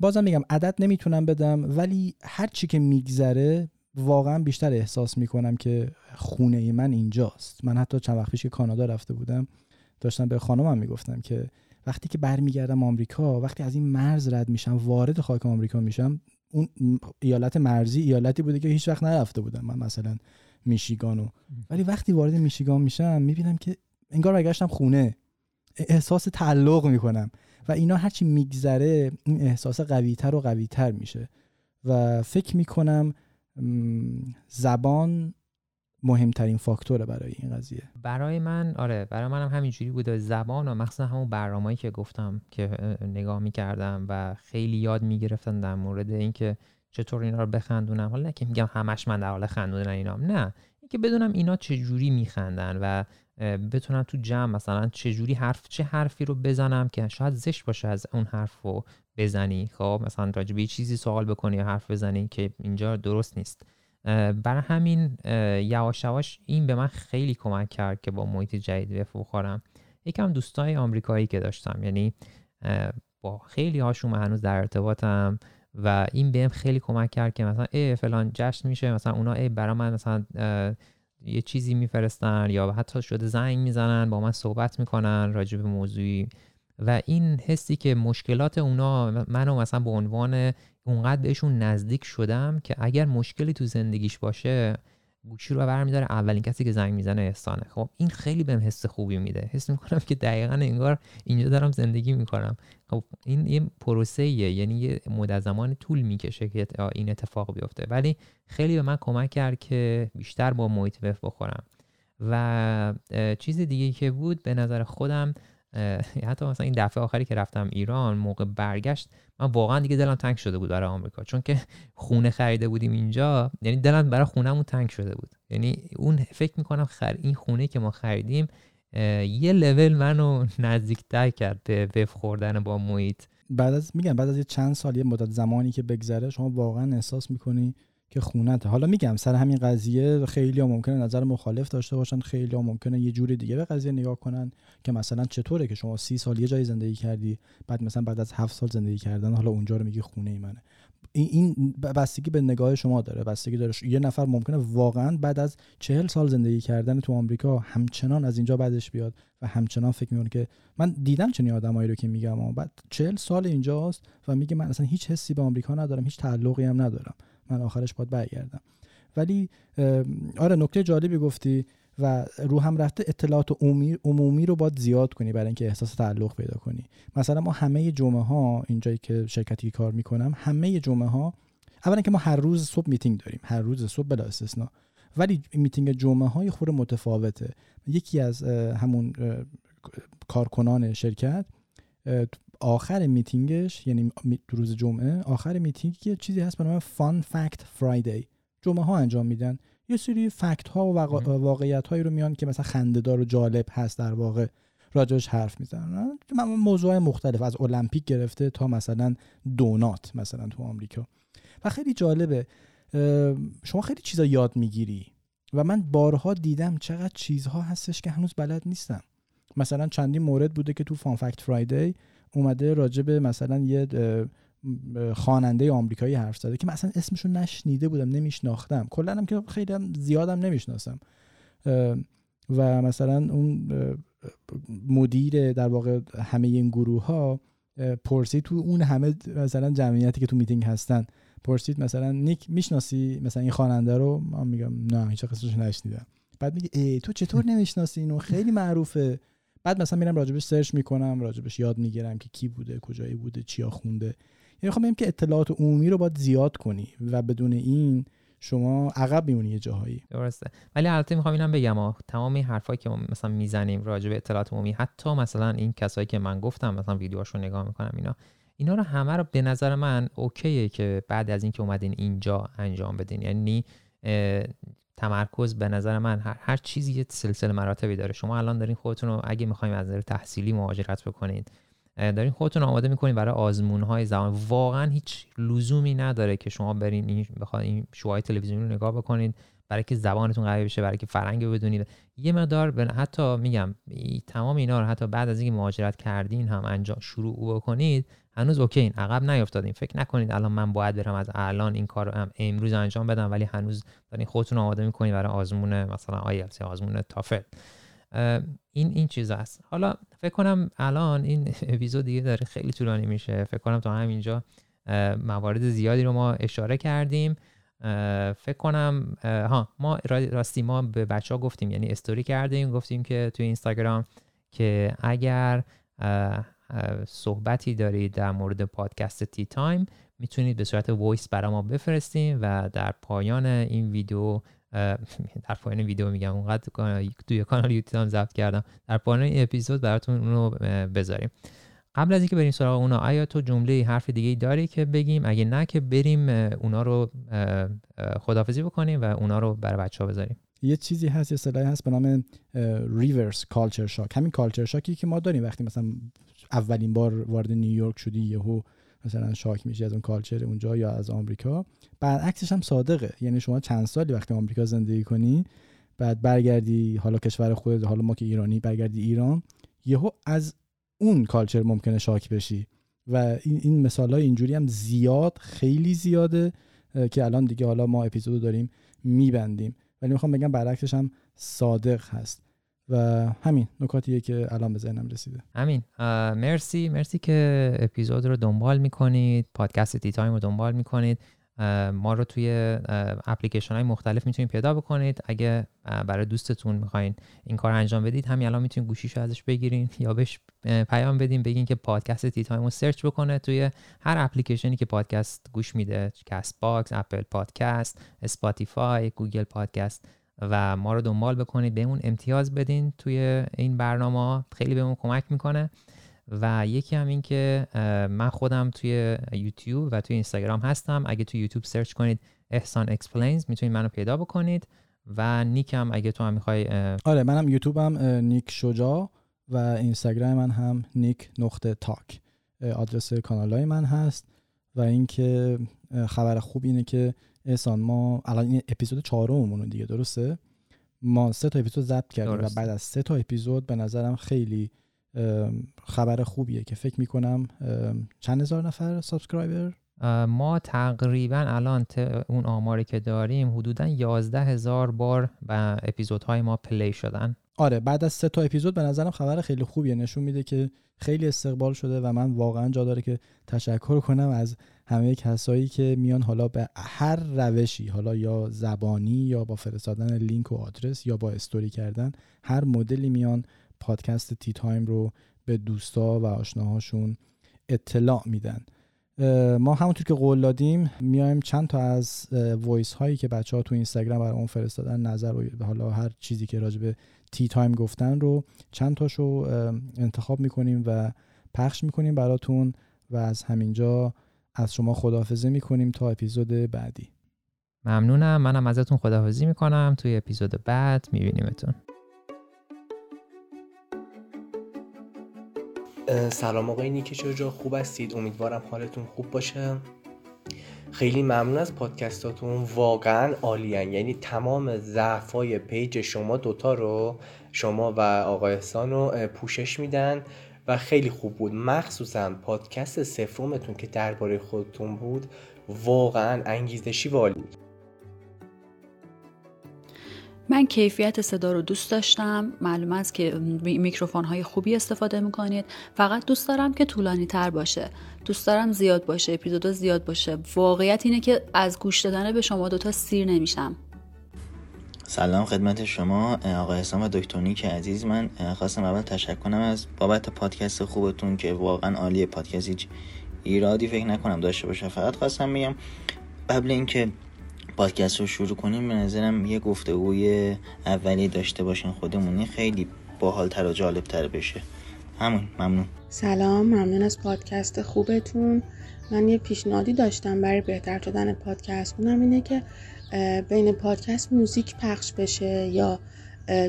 بازم میگم عدد نمی‌تونم بدم ولی هر چی که میگذره واقعا بیشتر احساس می‌کنم که خونه من اینجاست. من حتی چند وقت پیش که کانادا رفته بودم داشتم به خانمم می‌گفتم که وقتی که برمیگردم آمریکا وقتی از این مرز رد میشم وارد خاک آمریکا میشم اون ایالت مرزی ایالتی بوده که هیچ وقت نرفته بودم. من مثلا میشیگانو ولی وقتی وارد میشیگان میشم می‌بینم که انگار برگشتم خونه. احساس تعلق می‌کنم. و اینا هرچی میگذره این احساس قویتر و قویتر میشه. و فکر می‌کنم زبان مهمترین فاکتوره برای این قضیه. برای من آره برای منم همینجوری بوده. زبان و مخصوصا همون برنامه‌ای که گفتم که نگاه می‌کردم و خیلی یاد می‌گرفتن در مورد اینکه چطور اینا رو بخندونم. حالا که میگم همش من در حال خندوندن اینام نه. اینکه بدونم اینا چه جوری میخندن و بتونم تو جمع مثلا جوری حرف چه حرفی رو بزنم که شاید زشت باشه از اون حرف رو بزنی. خب مثلا راجع به چیزی سوال بکنی یا حرف بزنی که اینجا درست نیست. برای همین یواش یواش این به من خیلی کمک کرد که با محیط جدید بخورم یکم دوستای آمریکایی که داشتم یعنی با خیلی هاشون من هنوز در ارتباطم و این بهم خیلی کمک کرد که مثلا ای فلان جشن میشه مثلا اونا ای برای من مثلا یه چیزی میفرستن یا حتی شده زنگ می‌زنن با من صحبت می‌کنن راجع به موضوعی. و این حسی که مشکلات اونا منو مثلا به عنوان اونقدر بهشون نزدیک شدم که اگر مشکلی تو زندگیش باشه گوشی رو برمیداره اولین کسی که زنگ می‌زنه احسانه. خب این خیلی بهم حس خوبی میده. حس می‌کنم که دقیقا انگار اینجا دارم زندگی می‌کنم. خب این یه پروسه یعنی یه مدت زمان طول می‌کشه که این اتفاق بیفته. ولی خیلی به من کمک کرد که بیشتر با محیط بخورم. و چیز دیگه که بود به نظر خودم حتی مثلا این دفعه آخری که رفتم ایران موقع برگشت من واقعا دیگه دلم تنگ شده بود برای آمریکا. چون که خونه خریده بودیم اینجا یعنی دلم برای خونهمون تنگ شده بود. یعنی اون فکر می‌کنم خر این خونه که ما خریدیم یه لول منو نزدیکتر کرد به وف خوردن با محیط. بعد از میگم بعد از یه چند سال یه مدت زمانی که بگذره شما واقعا احساس می‌کنی که خونته حالا میگم سر همین قضیه خیلی ها ممکنه نظر مخالف داشته باشن خیلی ها ممکنه یه جور دیگه به قضیه نگاه کنن که مثلا چطوره که شما سی سال یه جایی زندگی کردی بعد مثلا بعد از هفت سال زندگی کردن حالا اونجا رو میگی خونه ای منه. این بستگی به نگاه شما داره. بستگی داره یه نفر ممکنه واقعا بعد از چهل سال زندگی کردن تو آمریکا همچنان از اینجا بعدش بیاد و همچنان فکر می‌کنه که من دیدم چنین آدمایی رو که میگم بعد چهل سال اینجاست و میگه من اصلا هیچ حسی به آمریکا ندارم هیچ تعلقی هم ندارم. من آخرش باید برگردم. ولی آره نکته جالبی گفتی و رو هم رفته اطلاعات عمومی, رو باید زیاد کنی برای اینکه احساس تعلق پیدا کنی. مثلا ما همه جمعه ها اینجایی که شرکتی کار می‌کنم همه جمعه ها اولا که ما هر روز صبح میتینگ داریم هر روز صبح بلا استثنا. ولی میتینگ جمعه ها یه خورده متفاوته. یکی از همون کارکنان شرکت آخر میتینگش یعنی روز جمعه آخر میتینگ یه چیزی هست به نام Fun Fact Friday. جمعه ها انجام میدن. یه سری فکت ها و واقعیت هایی رو میان که مثلا خندهدار و جالب هست در واقع راجعش حرف می‌زنن. موضوع مختلف از المپیک گرفته تا مثلا دونات مثلا تو آمریکا. و خیلی جالبه شما خیلی چیزا یاد می‌گیری و من بارها دیدم چقدر چیزها هستش که هنوز بلد نیستم. مثلا چندین مورد بوده که تو فان فکت فرایدی اومده راجع مثلا یه خواننده آمریکایی حرف زده که مثلا اسمشو نشنیده بودم نمیشناختم. کلا هم که خیلی هم زیادم نمی‌شناسم. و مثلا اون مدیر در واقع همه این گروه ها پرسید تو اون همه مثلا جمعیتی که تو میتینگ هستن پرسید مثلا نیک می‌شناسی مثلا این خواننده رو؟ من میگم نه هیچ وقت اسمش نشنیدم. بعد میگه ای تو چطور نمی‌شناسی اینو؟ خیلی معروفه. بعد مثلا میرم راجبش search می‌کنم راجبش یاد می‌گیرم که کی بوده کجایی بوده چیا خونده. یعنی می‌خوام بگم که اطلاعات عمومی رو باید زیاد کنی و بدون این شما عقب میمونی یه جاهایی. درسته. ولی البته می‌خوام اینم بگم تمام این حرفایی که ما مثلا می‌زنیم راجع اطلاعات عمومی حتی مثلا این کسایی که من گفتم مثلا ویدیوهاشو نگاه می‌کنم اینا اینا رو همه رو به نظر من اوکیه که بعد از اینکه اومدین اینجا انجام بدین. یعنی تمرکز به نظر من هر, هر چیزی یه سلسله مراتبی داره. شما الان دارین خودتون رو اگه می‌خوایم از نظر تحصیلی مهاجرت بکنید دارین خودتون آماده می‌کنید برای آزمون های زبان. واقعا هیچ لزومی نداره که شما برین این بخواد این شوهای تلویزیونی رو نگاه بکنید برای که زبانتون قوی بشه برای که فرهنگ بدونید. یه مقدار حتی میگم تمام اینا رو حتی بعد از اینکه مهاجرت کردین هم انجام شروع بکنید هنوز okay این عقب نیافتادین فکر نکنید الان من باید برم از الان این کار رو امروز انجام بدم ولی هنوز دارین خودتون آماده می‌کنید برای آزمون مثلا آیلتس آزمون تافل. این این چیز است. حالا فکر کنم الان این اپیزود دیگه داره خیلی طولانی میشه. فکر کنم تا همینجا موارد زیادی رو ما اشاره کردیم. فکر کنم ها ما راستی ما به بچه گفتیم یعنی استوری کردیم. گفتیم که توی اینستاگرام که اگر صحبتی دارید در مورد پادکست Tea Time می‌تونید به صورت voice برای ما بفرستین و در پایان این ویدیو در پایان ویدیو میگم اونقدر توی کانال یوتیوب هم ضبط کردم. در پایان این اپیزود براتون اونو بذاریم. قبل از اینکه بریم سراغ اونا آیا تو جمله حرف دیگه داری که بگیم؟ اگه نه که بریم اونا رو خداحافظی بکنیم و اونا رو برای بچه ها بذاریم. یه چیزی هست یه اصطلاحی هست به نام reverse culture shock همین culture shock ی که ما داریم وقتی مثلا اولین بار وارد نیویورک شدی یهو مثلا shock میشی از اون culture اونجا یا از آمریکا. برعکسش هم صادقه. یعنی شما چند سالی وقتی آمریکا زندگی کنی بعد برگردی حالا کشور خودت حالا ما که ایرانی برگردی ایران یهو از اون culture ممکنه shock بشی. و این این مثال های اینجوری هم زیاد خیلی زیاده که الان دیگه حالا ما اپیزودو داریم میبندیم. ولی می‌خوام بگم برعکسش هم صادق هست. و همین نکاتیه که الان به ذهنم رسیده. همین. مرسی. مرسی که اپیزود رو دنبال می‌کنید. پادکست Tea Time رو دنبال می‌کنید. ما رو توی اپلیکیشن های مختلف می‌تونید پیدا بکنید. اگه برای دوستتون می‌خواین این کار انجام بدید همین الان می‌تونید گوشیشو ازش بگیرین یا بهش پیام بدین بگین که پادکست Tea Time رو search بکنه توی هر اپلیکیشنی که پادکست گوش میده. Castbox Apple Podcast Spotify Google Podcast. و ما رو دنبال بکنید بهمون امتیاز بدین توی این برنامه خیلی بهمون کمک می‌کنه. و یکی هم این که من خودم توی یوتیوب و توی اینستاگرام هستم. اگه توی یوتیوب search کنید احسان Explains می‌تونید منو پیدا بکنید. و نیک هم اگه تو هم می‌خوای آره منم یوتیوبم نیک شجا و اینستاگرام من هم نیک نقطه تاک. آدرس کانال های من هست و اینکه خبر خوب اینه که احسان ما الان این اپیزود چهارممون دیگه درسته؟ ما سه تا اپیزود ضبط کردیم و بعد از سه تا اپیزود به نظرم خیلی خبر خوبیه که فکر می‌کنم چند هزار نفر subscriber؟ ما تقریبا الان اون آماری که داریم حدودا یازده هزار بار و اپیزودهای ما play شدن. آره بعد از سه تا اپیزود به نظرم خبر خیلی خوبیه. نشون میده که خیلی استقبال شده و من واقعا جا داره که تشکر کنم از همه کسایی که میان حالا به هر روشی حالا یا زبانی یا با فرستادن لینک و آدرس یا با استوری کردن هر مدلی میان پادکست Tea Time رو به دوستا و آشناهاشون اطلاع میدن. ما همونطور که قول دادیم میایم چند تا از voice هایی که بچه ها تو اینستاگرام برامون فرستادن نظر و حالا هر چیزی که راجع به Tea Time گفتن رو چند تاشو انتخاب می‌کنیم و پخش می‌کنیم براتون و از همینجا از شما خداحافظی می‌کنیم تا اپیزود بعدی. ممنونم. منم ازتون خداحافظی می‌کنم. توی اپیزود بعد میبینیمتون. سلام آقای نیکی جا؟ خوب هستید؟ امیدوارم حالتون خوب باشه. خیلی ممنون از پادکستاتون. واقعا عالیان یعنی تمام ضعفای پیج شما دوتا رو شما و آقای احسان رو پوشش میدن و خیلی خوب بود. مخصوصا پادکست سفرومتون که درباره خودتون بود واقعا انگیزشی والی من کیفیت صدا رو دوست داشتم. معلوم است که میکروفون های خوبی استفاده می‌کنید. فقط دوست دارم که طولانی تر باشه. دوست دارم زیاد باشه اپیزودا زیاد باشه. واقعیت اینه که از گوش دادن به شما دوتا سیر نمیشم. سلام خدمت شما. آقای حسام و دکتر نیک عزیز. من خواستم اول تشکر کنم از بابت پادکست خوبتون که واقعا عالیه پادکست. هیچ ایرادی فکر نکنم داشته باشه. فقط خواستم میگم قبل اینکه پادکست رو شروع کنیم به نظرم یه گفتگوی اولی داشته باشین خودمونی خیلی باحالتر و جالبتر بشه. همون ممنون. سلام ممنون از پادکست خوبتون. من یه پیشنهادی داشتم برای بهتر شدن پادکست. اونم اینه که بین پادکست موزیک پخش بشه یا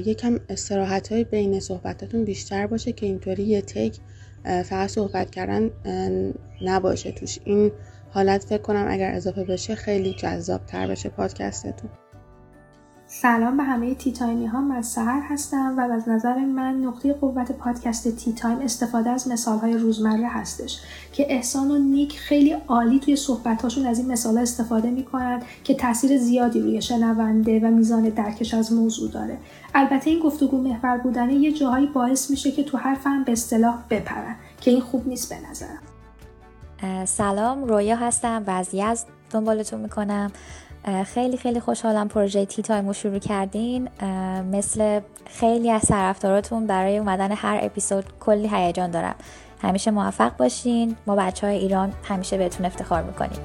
یکم استراحت های بین صحبتاتون بیشتر باشه که اینطوری یه تیک فقط صحبت کردن نباشه توش. این حالت فکر کنم اگر اضافه بشه خیلی جذاب تر بشه پادکستتون. سلام به همه Tea Time ی ها من سحر هستم و از نظر من نقطه قوت پادکست Tea Time استفاده از مثال های روزمره هستش که احسان و نیک خیلی عالی توی صحبت هاشون از این مثال استفاده می کنند که تاثیر زیادی روی شنونده و میزان درکش از موضوع داره. البته این گفتگو محور بودن یه جاهایی باعث میشه که تو هر فهم به اصطلاح بپرن که این خوب نیست به نظرم. سلام رویا هستم و از یزد دنبالتون می‌کنم. خیلی خیلی خوشحالم پروژه تی تایم رو شروع کردین. مثل خیلی از طرفداراتون برای اومدن هر اپیزود کلی هیجان دارم. همیشه موفق باشین. ما بچه های ایران همیشه بهتون افتخار می‌کنیم.